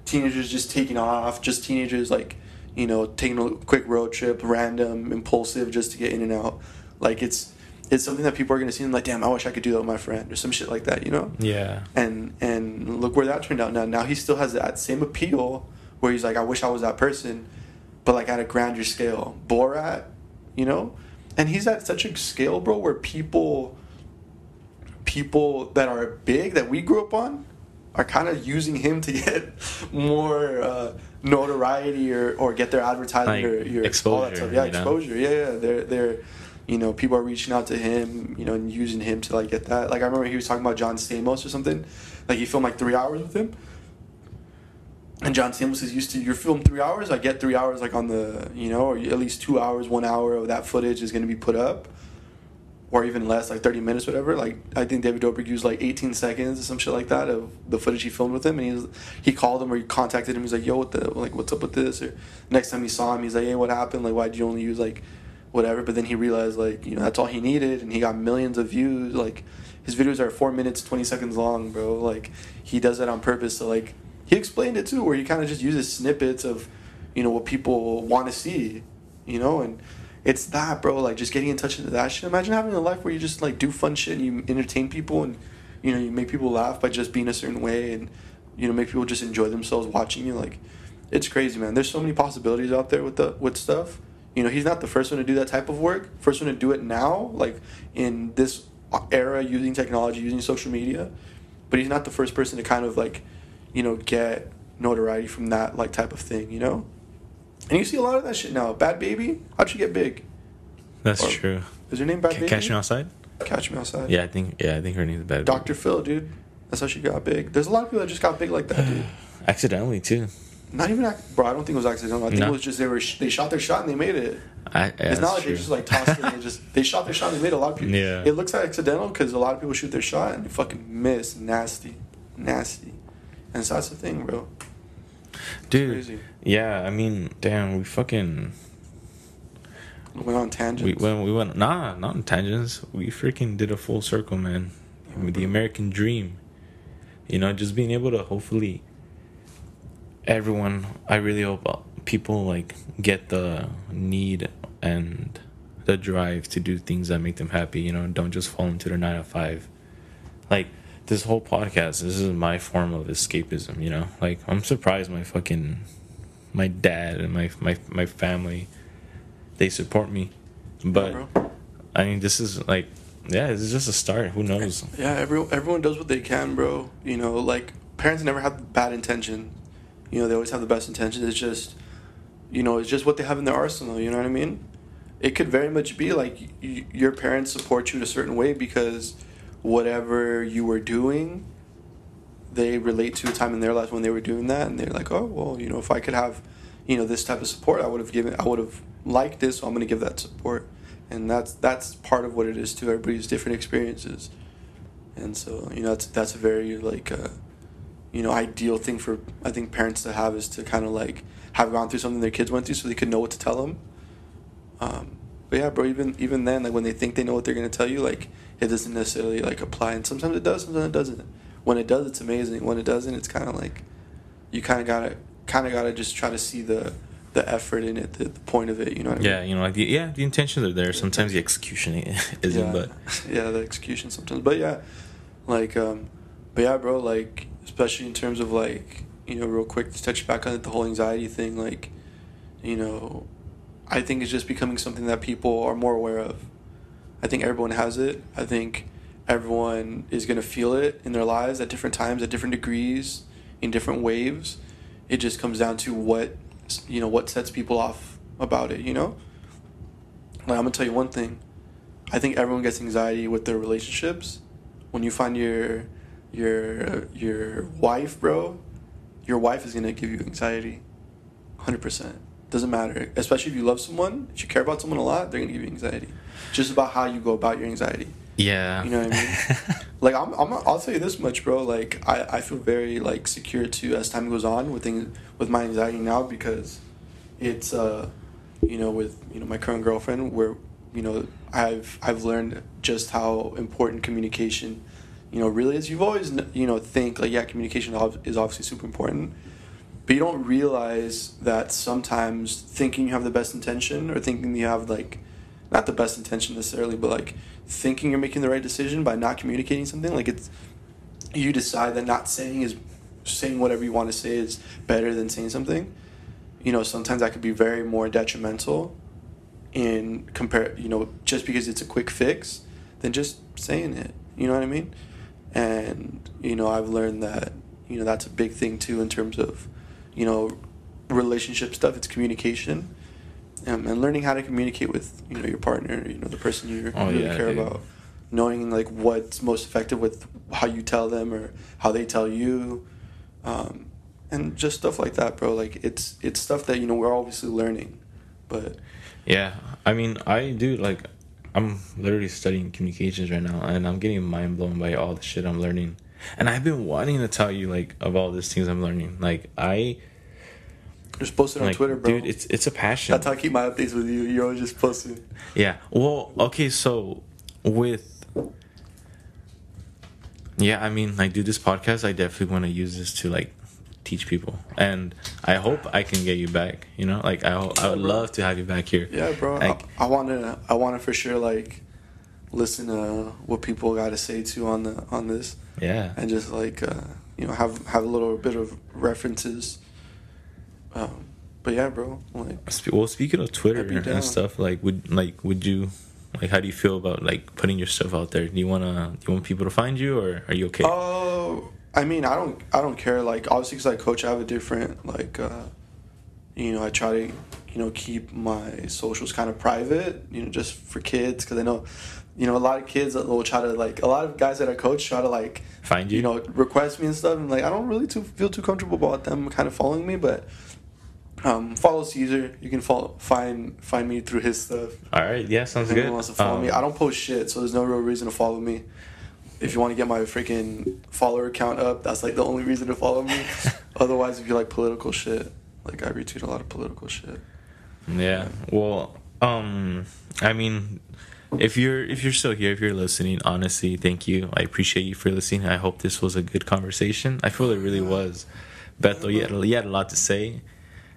Speaker 2: Teenagers just taking off, just teenagers like, you know, taking a quick road trip, random, impulsive, just to get in and out. Like it's it's something that people are gonna see and like, damn, I wish I could do that with my friend or some shit like that, you know
Speaker 1: Yeah.
Speaker 2: and and look where that turned out now now he still has that same appeal where he's like i wish i was that person but like at a grander scale borat you know and he's at such a scale bro where people people that are big that we grew up on are kind of using him to get more uh, notoriety or, or get their advertising
Speaker 1: Like,
Speaker 2: or your all that
Speaker 1: exposure,
Speaker 2: stuff. Yeah,
Speaker 1: you know?
Speaker 2: exposure. Yeah, yeah. They're they're you know people are reaching out to him, you know, and using him to like get that. Like I remember he was talking about John Stamos or something. Like he filmed like three hours with him. And John Stamos is used to you film three hours. I get three hours like on the you know, or at least two hours, one hour of that footage is going to be put up, or even less, like thirty minutes, whatever. Like I think David Dobrik used like eighteen seconds or some shit like that of the footage he filmed with him, and he was, he called him or he contacted him. He's like, "Yo, what the like, what's up with this?" Or next time he saw him, he's like, "Hey, what happened? Like, why'd you only use like whatever?" But then he realized like you know that's all he needed, and he got millions of views. Like his videos are four minutes twenty seconds long, bro. Like he does that on purpose to like he explained it too, where he kind of just uses snippets of you know what people want to see, you know, and it's that, bro. Like just getting in touch with that shit. Imagine having a life where you just like do fun shit and you entertain people and you know you make people laugh by just being a certain way and you know make people just enjoy themselves watching you. Like it's crazy, man. There's so many possibilities out there with the with stuff. You know, he's not the first one to do that type of work. First one to do it now, like in this era, using technology, using social media. But he's not the first person to kind of like, you know, get notoriety from that like type of thing. You know, and you see a lot of that shit now. Bhad Bhabie, how'd you get big?
Speaker 1: That's
Speaker 2: Or-
Speaker 1: true.
Speaker 2: Is her name Bad
Speaker 1: Ca-
Speaker 2: Baby?
Speaker 1: Catch me outside.
Speaker 2: Catch me outside.
Speaker 1: Yeah, I think. Yeah, I think her name's bad.
Speaker 2: Dr. Phil, dude. That's how she got big. There's a lot of people that just got big like that, dude.
Speaker 1: Accidentally too.
Speaker 2: Not even, bro. I don't think it was accidental. I think
Speaker 1: No?
Speaker 2: it was just they were they shot their shot and they made it.
Speaker 1: I, yeah,
Speaker 2: it's not like
Speaker 1: true.
Speaker 2: they just like tossed it. And they just they shot their shot and they made it. a lot of people.
Speaker 1: Yeah.
Speaker 2: It looks like accidental because a lot of people shoot their shot and they fucking miss, nasty, nasty. And so that's the thing, bro.
Speaker 1: Dude.
Speaker 2: crazy.
Speaker 1: Yeah, I mean, damn, we fucking
Speaker 2: We went on tangents.
Speaker 1: we went we went nah not in tangents. We freaking did a full circle, man. With the American dream, you know, just being able to hopefully everyone. I really hope uh, people like get the need and the drive to do things that make them happy. You know, don't just fall into their nine to five. Like this whole podcast, this is my form of escapism. You know, like I'm surprised my fucking my dad and my my my family they support me, but
Speaker 2: Yeah.
Speaker 1: I mean this is like yeah, this is just a start. Who knows?
Speaker 2: Yeah, everyone everyone does what they can, bro. You know, like parents never have bad intention. You know, they always have the best intentions. It's just, you know, it's just what they have in their arsenal. You know what I mean? It could very much be like y- your parents support you in a certain way because whatever you were doing, they relate to a time in their life when they were doing that, and they're like, oh well, you know, if I could have, you know, this type of support, I would have given, I would have liked this, so I'm gonna give that support, and that's that's part of what it is too. Everybody's different experiences, and so you know that's that's a very like, uh, you know, ideal thing for I think parents to have is to kind of like have gone through something their kids went through, so they could know what to tell them. Um, but yeah, bro, even even then, like when they think they know what they're gonna tell you, like it doesn't necessarily like apply, and sometimes it does, sometimes it doesn't. When it does, it's amazing. When it doesn't, it's kind of like you kind of gotta kind of gotta just try to see the the effort in it, the, the point of it. You know what I mean?
Speaker 1: Yeah, you know, like the, yeah, the intentions are there. Sometimes the execution isn't,
Speaker 2: yeah.
Speaker 1: but
Speaker 2: yeah, the execution sometimes. But yeah, like, um, but yeah, bro, like, especially in terms of like, you know, real quick to touch back on the whole anxiety thing, like, you know, I think it's just becoming something that people are more aware of. I think everyone has it. I think everyone is gonna feel it in their lives at different times, at different degrees, in different waves. It just comes down to what, you know, what sets people off about it. You know, like I'm gonna tell you one thing. I think everyone gets anxiety with their relationships. When you find your your your wife, bro, your wife is gonna give you anxiety. Hundred percent. Doesn't matter. Especially if you love someone, if you care about someone a lot, they're gonna give you anxiety. Just about how you go about your anxiety.
Speaker 1: yeah,
Speaker 2: You know what I mean? Like I'm, I'm I'll tell you this much, bro. Like I, I feel very like secure too as time goes on with things with my anxiety now because it's uh you know with you know my current girlfriend where you know I've I've learned just how important communication you know really is. You've always you know think like yeah communication is obviously super important, but you don't realize that sometimes thinking you have the best intention or thinking you have like not the best intention necessarily, but like thinking you're making the right decision by not communicating something, like it's you decide that not saying is saying whatever you want to say is better than saying something. You know, sometimes that could be very more detrimental in compare you know, just because it's a quick fix than just saying it. You know what I mean? And, you know, I've learned that, you know, that's a big thing too in terms of, you know, relationship stuff, it's communication um, and learning how to communicate with you know your partner, you know the person you
Speaker 1: Oh,
Speaker 2: really
Speaker 1: yeah,
Speaker 2: care
Speaker 1: dude.
Speaker 2: about, knowing like what's most effective with how you tell them or how they tell you, um, and just stuff like that, bro. Like it's it's stuff that you know we're obviously learning, but
Speaker 1: yeah. I mean, I do like. I'm literally studying communications right now, and I'm getting mind blown by all the shit I'm learning. And I've been wanting to tell you like of all these things I'm learning. Like I,
Speaker 2: just post it on
Speaker 1: like,
Speaker 2: Twitter, bro.
Speaker 1: dude, it's it's a passion.
Speaker 2: That's how I keep my updates with you. You're always just posting.
Speaker 1: Yeah. Well, okay, so with Yeah, I mean, like do this podcast, I definitely want to use this to like teach people. And I hope I can get you back, you know? Like I I would love to have you back here.
Speaker 2: Yeah, bro.
Speaker 1: Like
Speaker 2: I, I want to. I want to for sure like listen to what people got to say to on the on this.
Speaker 1: yeah.
Speaker 2: and just like uh, you know have have a little bit of references Um, but yeah, bro. Like,
Speaker 1: Well, speaking of Twitter and stuff, like would like would you like how do you feel about like putting your stuff out there? Do you wanna do you want people to find you or are you okay?
Speaker 2: Oh, I mean, I don't, I don't care. Like, obviously, because I coach, I have a different, like, uh, you know, I try to, you know, keep my socials kind of private, you know, just for kids, because I know, you know, a lot of kids that will try to like, a lot of guys that I coach try to like,
Speaker 1: Find you?
Speaker 2: you know, request me and stuff, and like, I don't really too feel too comfortable about them kind of following me, but. Um, follow Caesar. You can follow find find me through his stuff.
Speaker 1: All right, yeah, sounds
Speaker 2: If
Speaker 1: good.
Speaker 2: wants to follow
Speaker 1: Um,
Speaker 2: me, I don't post shit, so there's no real reason to follow me. If you want to get my freaking follower count up, that's like the only reason to follow me. Otherwise, if you like political shit, like I retweet a lot of political shit.
Speaker 1: Yeah. Well, um, I mean, if you're if you're still here, if you're listening, honestly, thank you. I appreciate you for listening. I hope this was a good conversation. I feel it really was. Bethel, you had, you had a lot to say,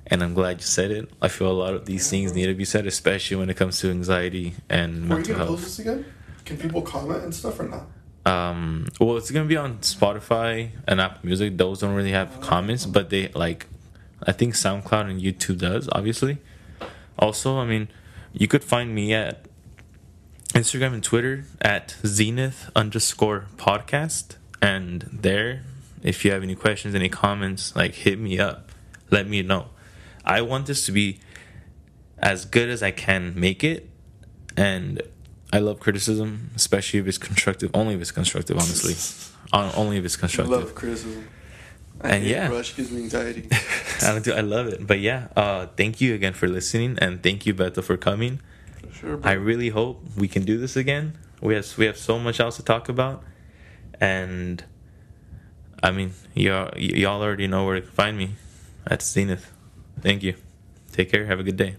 Speaker 1: and I'm glad you said it. I feel a lot of these things need to be said, especially when it comes to anxiety and mental health.
Speaker 2: this again? Can people comment and stuff or not?
Speaker 1: Um, well, it's gonna be on Spotify and Apple Music. Those don't really have comments, but they like, I think SoundCloud and YouTube does. Obviously, also, I mean, you could find me at Instagram and Twitter at Zenith underscore podcast, and there, if you have any questions, any comments, like hit me up, let me know. I want this to be as good as I can make it, and I love criticism, especially if it's constructive. Only if it's constructive, honestly. Only if it's constructive.
Speaker 2: I love criticism. I
Speaker 1: And yeah.
Speaker 2: it, bro. It gives me anxiety.
Speaker 1: I, don't do, I love it. But yeah, uh, thank you again for listening, and thank you, Beto, for coming.
Speaker 2: For sure, bro.
Speaker 1: I really hope we can do this again. We have we have so much else to talk about, and I mean, y'all y'all already know where to find me at Zenith. Thank you. Take care. Have a good day.